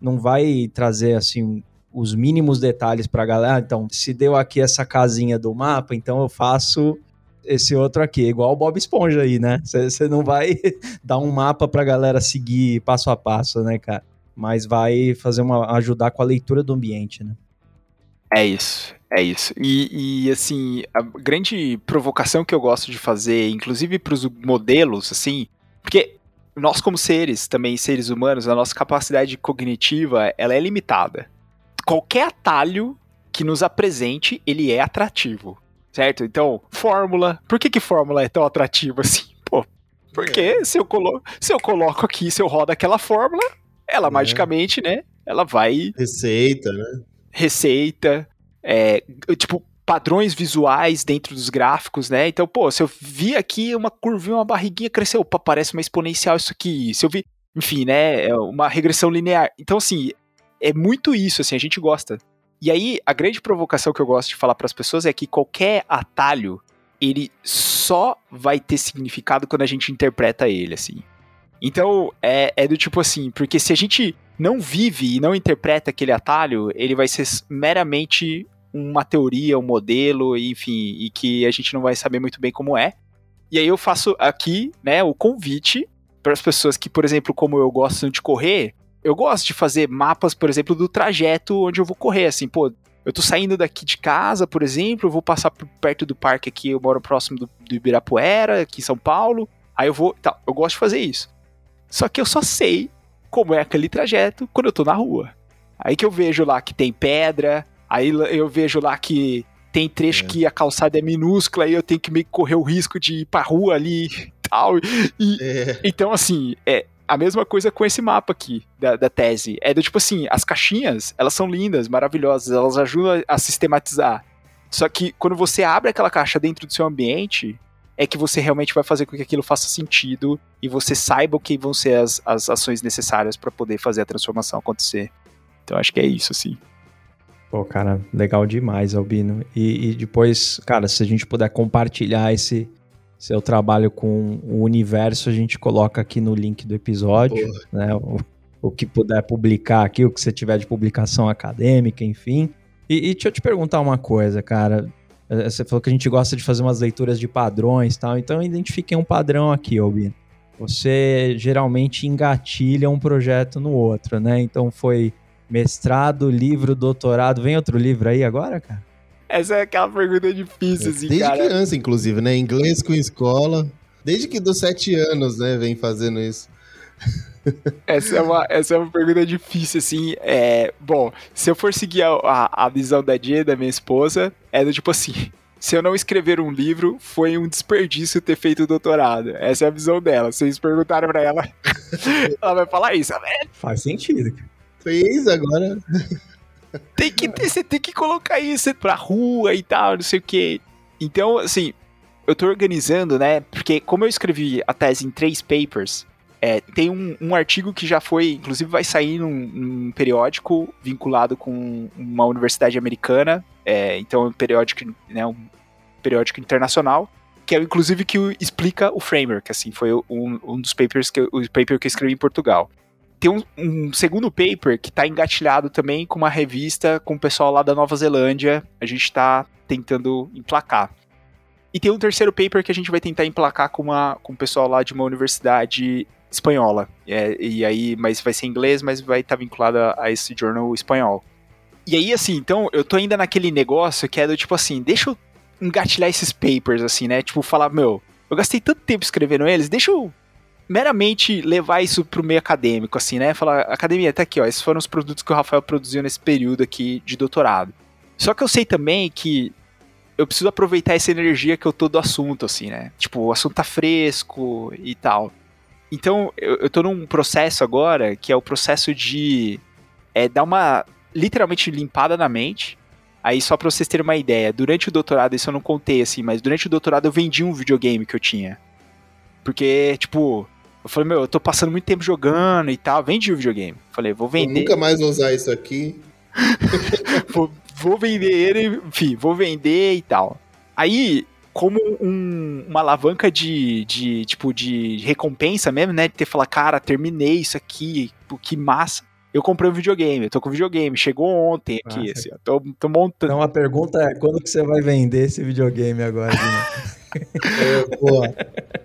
não vai trazer assim os mínimos detalhes para a galera. Ah, então, se deu aqui essa casinha do mapa, então eu faço esse outro aqui, igual o Bob Esponja aí, né? Você não vai [LAUGHS] dar um mapa para a galera seguir passo a passo, né, cara? Mas vai fazer uma ajudar com a leitura do ambiente, né? É isso, é isso. E, e, assim, a grande provocação que eu gosto de fazer, inclusive para os modelos, assim, porque nós como seres, também seres humanos, a nossa capacidade cognitiva, ela é limitada qualquer atalho que nos apresente, ele é atrativo. Certo? Então, fórmula. Por que, que fórmula é tão atrativa assim? [LAUGHS] Pô, porque é. se, eu colo se eu coloco aqui, se eu rodo aquela fórmula, ela é. magicamente, né? Ela vai. Receita, né? Receita. É, tipo, padrões visuais dentro dos gráficos, né? Então, pô, se eu vi aqui uma curvinha, uma barriguinha cresceu, opa, parece uma exponencial isso aqui. Se eu vi, enfim, né, é uma regressão linear. Então, assim, é muito isso, assim, a gente gosta. E aí, a grande provocação que eu gosto de falar para as pessoas é que qualquer atalho, ele só vai ter significado quando a gente interpreta ele, assim. Então, é, é do tipo assim, porque se a gente não vive e não interpreta aquele atalho, ele vai ser meramente uma teoria, um modelo, enfim, e que a gente não vai saber muito bem como é. E aí eu faço aqui, né, o convite para as pessoas que, por exemplo, como eu gosto de correr, eu gosto de fazer mapas, por exemplo, do trajeto onde eu vou correr, assim, pô, eu tô saindo daqui de casa, por exemplo, eu vou passar por perto do parque aqui, eu moro próximo do, do Ibirapuera, aqui em São Paulo, aí eu vou, tá, eu gosto de fazer isso. Só que eu só sei como é aquele trajeto quando eu tô na rua. Aí que eu vejo lá que tem pedra, aí eu vejo lá que tem trecho é. que a calçada é minúscula e eu tenho que meio que correr o risco de ir pra rua ali [LAUGHS] e tal. E, é. Então, assim, é, a mesma coisa com esse mapa aqui da, da, tese. É do tipo assim, as caixinhas, elas são lindas, maravilhosas, elas ajudam a sistematizar. Só que quando você abre aquela caixa dentro do seu ambiente, é que você realmente vai fazer com que aquilo faça sentido e você saiba o que vão ser as, as ações necessárias para poder fazer a transformação acontecer. Então acho que é isso, assim. Pô, cara, legal demais, Albino. E, e depois, cara, se a gente puder compartilhar esse, seu trabalho com o universo, a gente coloca aqui no link do episódio, né? O, o, que puder publicar aqui, o que você tiver de publicação acadêmica, enfim. E, e deixa eu te perguntar uma coisa, cara. É, você falou que a gente gosta de fazer umas leituras de padrões e tal, então identifiquei um padrão aqui, Albino. Você geralmente engatilha um projeto no outro, né? Então foi mestrado, livro, doutorado. Vem outro livro aí agora, cara? Essa é aquela pergunta difícil, assim, Desde cara. criança, inclusive, né? Inglês com escola. Desde que dos sete anos, né, vem fazendo isso. [LAUGHS] Essa é, uma, essa é uma pergunta difícil, assim. É, bom, se eu for seguir a, a, a visão da Dia, da minha esposa, é do tipo assim: [LAUGHS] se eu não escrever um livro, foi um desperdício ter feito o doutorado. Essa é a visão dela. Vocês perguntaram pra ela, [LAUGHS] ela vai falar isso, né? Faz sentido. Fez agora. tem que ter, você tem que colocar isso pra rua e tal, não sei o quê. Então, assim, eu tô organizando, né? Porque como eu escrevi a tese em três papers, é, tem um, um, artigo que já foi, inclusive vai sair num, num periódico vinculado com uma universidade americana, é, então é um periódico, né, um periódico internacional, que é inclusive que explica o framework, assim, foi um, um dos papers que o paper que eu escrevi em Portugal tem um, um, segundo paper que está engatilhado também com uma revista com o pessoal lá da Nova Zelândia. A gente está tentando emplacar. E tem um terceiro paper que a gente vai tentar emplacar com, uma, com o pessoal lá de uma universidade espanhola. É, e aí, mas vai ser em inglês, mas vai estar tá vinculado a, a esse jornal espanhol. E aí, assim, então, eu tô ainda naquele negócio que é do tipo assim, deixa eu engatilhar esses papers, assim, né? Tipo, falar, meu, eu gastei tanto tempo escrevendo eles, deixa eu meramente levar isso pro meio acadêmico, assim, né? Falar, academia, tá aqui, ó, esses foram os produtos que o Rafael produziu nesse período aqui de doutorado. Só que eu sei também que eu preciso aproveitar essa energia que eu tô do assunto, assim, né? Tipo, o assunto tá fresco e tal. Então, eu, eu tô num processo agora que é o processo de é, dar uma literalmente limpada na mente. Aí, só pra vocês terem uma ideia, durante o doutorado, isso eu não contei assim, mas durante o doutorado eu vendi um videogame que eu tinha. Porque, tipo, eu falei, meu, eu tô passando muito tempo jogando e tal, vendi o videogame. Falei, vou vender. Eu nunca mais vou usar isso aqui. [LAUGHS] vou, vou vender ele, enfim, vou vender e tal. Aí, como um, uma alavanca de, de, tipo, de recompensa mesmo, né? De ter falado, cara, terminei isso aqui, que massa eu comprei um videogame, eu tô com videogame, chegou ontem aqui, Nossa. assim, ó, tô, tô, montando. Então a pergunta é, quando que você vai vender esse videogame agora? [LAUGHS] é, pô,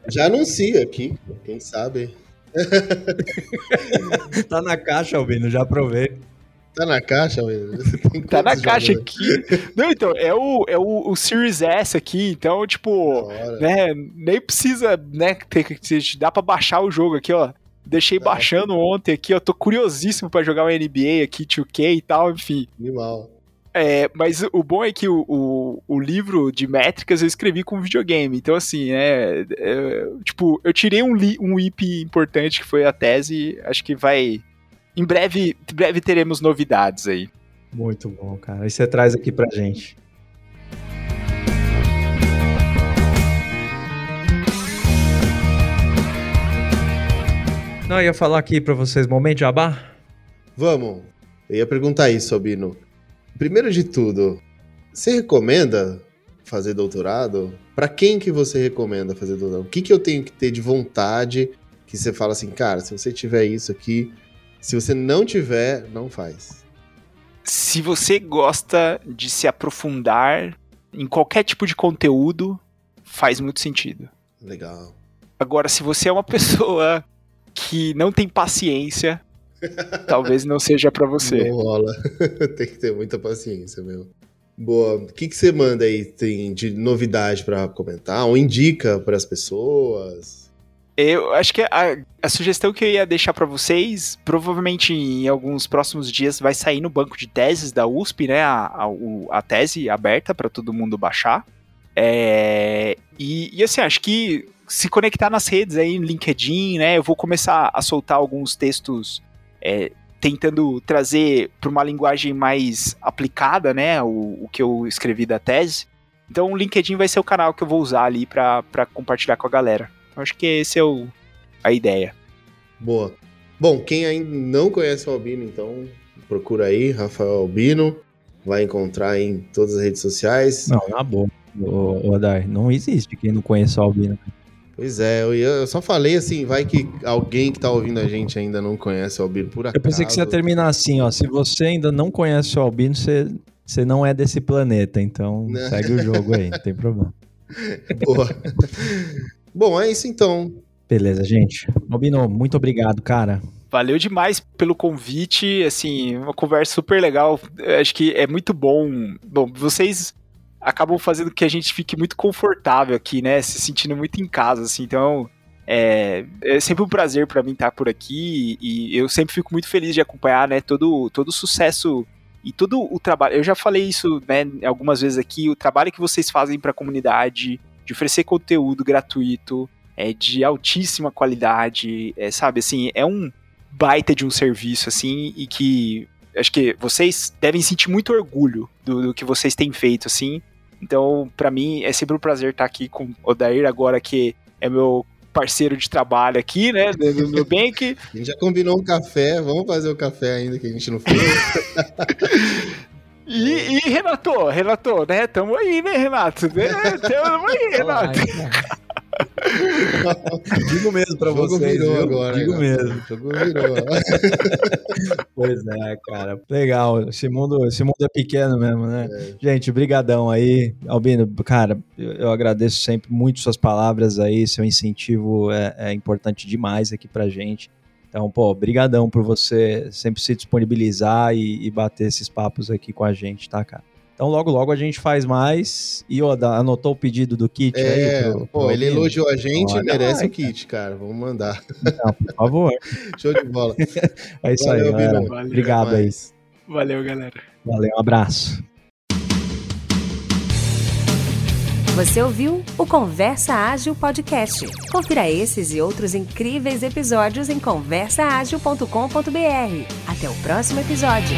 já anuncia aqui, quem sabe. tá na caixa, Albino, já provei. Tá na caixa, Albino? Tá na caixa aqui. Não, então, é o, é o, o Series S aqui, então, tipo, né, nem precisa, né, ter, dá pra baixar o jogo aqui, ó. Deixei baixando ontem aqui, eu tô curiosíssimo para jogar uma NBA aqui, 2K e tal, enfim. Animal. É, mas o bom é que o, o, o, livro de métricas eu escrevi com videogame. Então, assim, é, é tipo, eu tirei um, li, um IP importante que foi a tese. Acho que vai. Em breve, em breve teremos novidades aí. Muito bom, cara. E você traz aqui pra gente. Não, eu ia falar aqui para vocês, momento jabá? Vamos. Eu ia perguntar isso, Albino. Primeiro de tudo, você recomenda fazer doutorado? Para quem que você recomenda fazer doutorado? O que, que eu tenho que ter de vontade que você fala assim, cara, se você tiver isso aqui, se você não tiver, não faz? Se você gosta de se aprofundar em qualquer tipo de conteúdo, faz muito sentido. Legal. Agora, se você é uma [LAUGHS] pessoa que não tem paciência, talvez não seja para você. Não rola. [LAUGHS] tem que ter muita paciência, meu. Boa. O que, que você manda aí tem de novidade para comentar? Ou indica para as pessoas? Eu acho que a, a, sugestão que eu ia deixar para vocês, provavelmente em alguns próximos dias vai sair no banco de teses da USP, né? A, a, a tese aberta para todo mundo baixar. É, e, e assim, acho que se conectar nas redes aí, LinkedIn, né? Eu vou começar a soltar alguns textos é, tentando trazer para uma linguagem mais aplicada, né? O, o, que eu escrevi da tese. Então, o LinkedIn vai ser o canal que eu vou usar ali para compartilhar com a galera. Então, acho que esse é o, a ideia. Boa. Bom, quem ainda não conhece o Albino, então procura aí, Rafael Albino. Vai encontrar em todas as redes sociais. Não, na boa. O, o não existe quem não conheça o Albino. Pois é, eu, eu, só falei assim, vai que alguém que tá ouvindo a gente ainda não conhece o Albino por acaso. Eu pensei que você ia terminar assim, ó. Se você ainda não conhece o Albino, você, você não é desse planeta, então [LAUGHS] né? segue o jogo aí, não tem problema. [LAUGHS] Boa. Bom, é isso então. Beleza, gente. Albino, muito obrigado, cara. Valeu demais pelo convite, assim, uma conversa super legal. Acho que é muito bom. Bom, vocês acabam fazendo que a gente fique muito confortável aqui, né? Se sentindo muito em casa, assim. Então, é, é sempre um prazer para mim estar por aqui e eu sempre fico muito feliz de acompanhar, né? Todo, todo o sucesso e todo o trabalho. Eu já falei isso, né? Algumas vezes aqui. O trabalho que vocês fazem para a comunidade, de oferecer conteúdo gratuito, é de altíssima qualidade, é, sabe? Assim, é um baita de um serviço, assim, e que acho que vocês devem sentir muito orgulho do, do que vocês têm feito, assim. Então, para mim, é sempre um prazer estar aqui com o Odair agora, que é meu parceiro de trabalho aqui, né, do Nubank. [LAUGHS] A gente já combinou um café, vamos fazer o café ainda que a gente não fez. E, e, Renato, Renato, né? Tamo aí, né, Renato? É, tamo aí, Renato. [LAUGHS] Digo mesmo pra vocês. Virou viu? agora. Digo mesmo. Jogo virou. [LAUGHS] pois é, cara. Legal. Esse mundo, esse mundo é pequeno mesmo, né? É. Gente, brigadão aí. Albino, cara, eu, eu, agradeço sempre muito suas palavras aí. Seu incentivo é, é importante demais aqui pra gente. Então, pô, brigadão por você sempre se disponibilizar e, e, bater esses papos aqui com a gente, tá, cara? Então logo logo a gente faz mais. E Oda, anotou o pedido do kit É, aí? pro- pô, pro ele Albino? elogiou a gente, Olha merece lá, o kit, cara. Vamos mandar. Então, por favor. [LAUGHS] Show de bola. [LAUGHS] É isso Valeu, aí, galera. Bino. Obrigado aí. mais. Valeu, galera. Valeu, um abraço. Você ouviu o Conversa Ágil Podcast. Confira esses e outros incríveis episódios em conversaagil.com.br. Até o próximo episódio.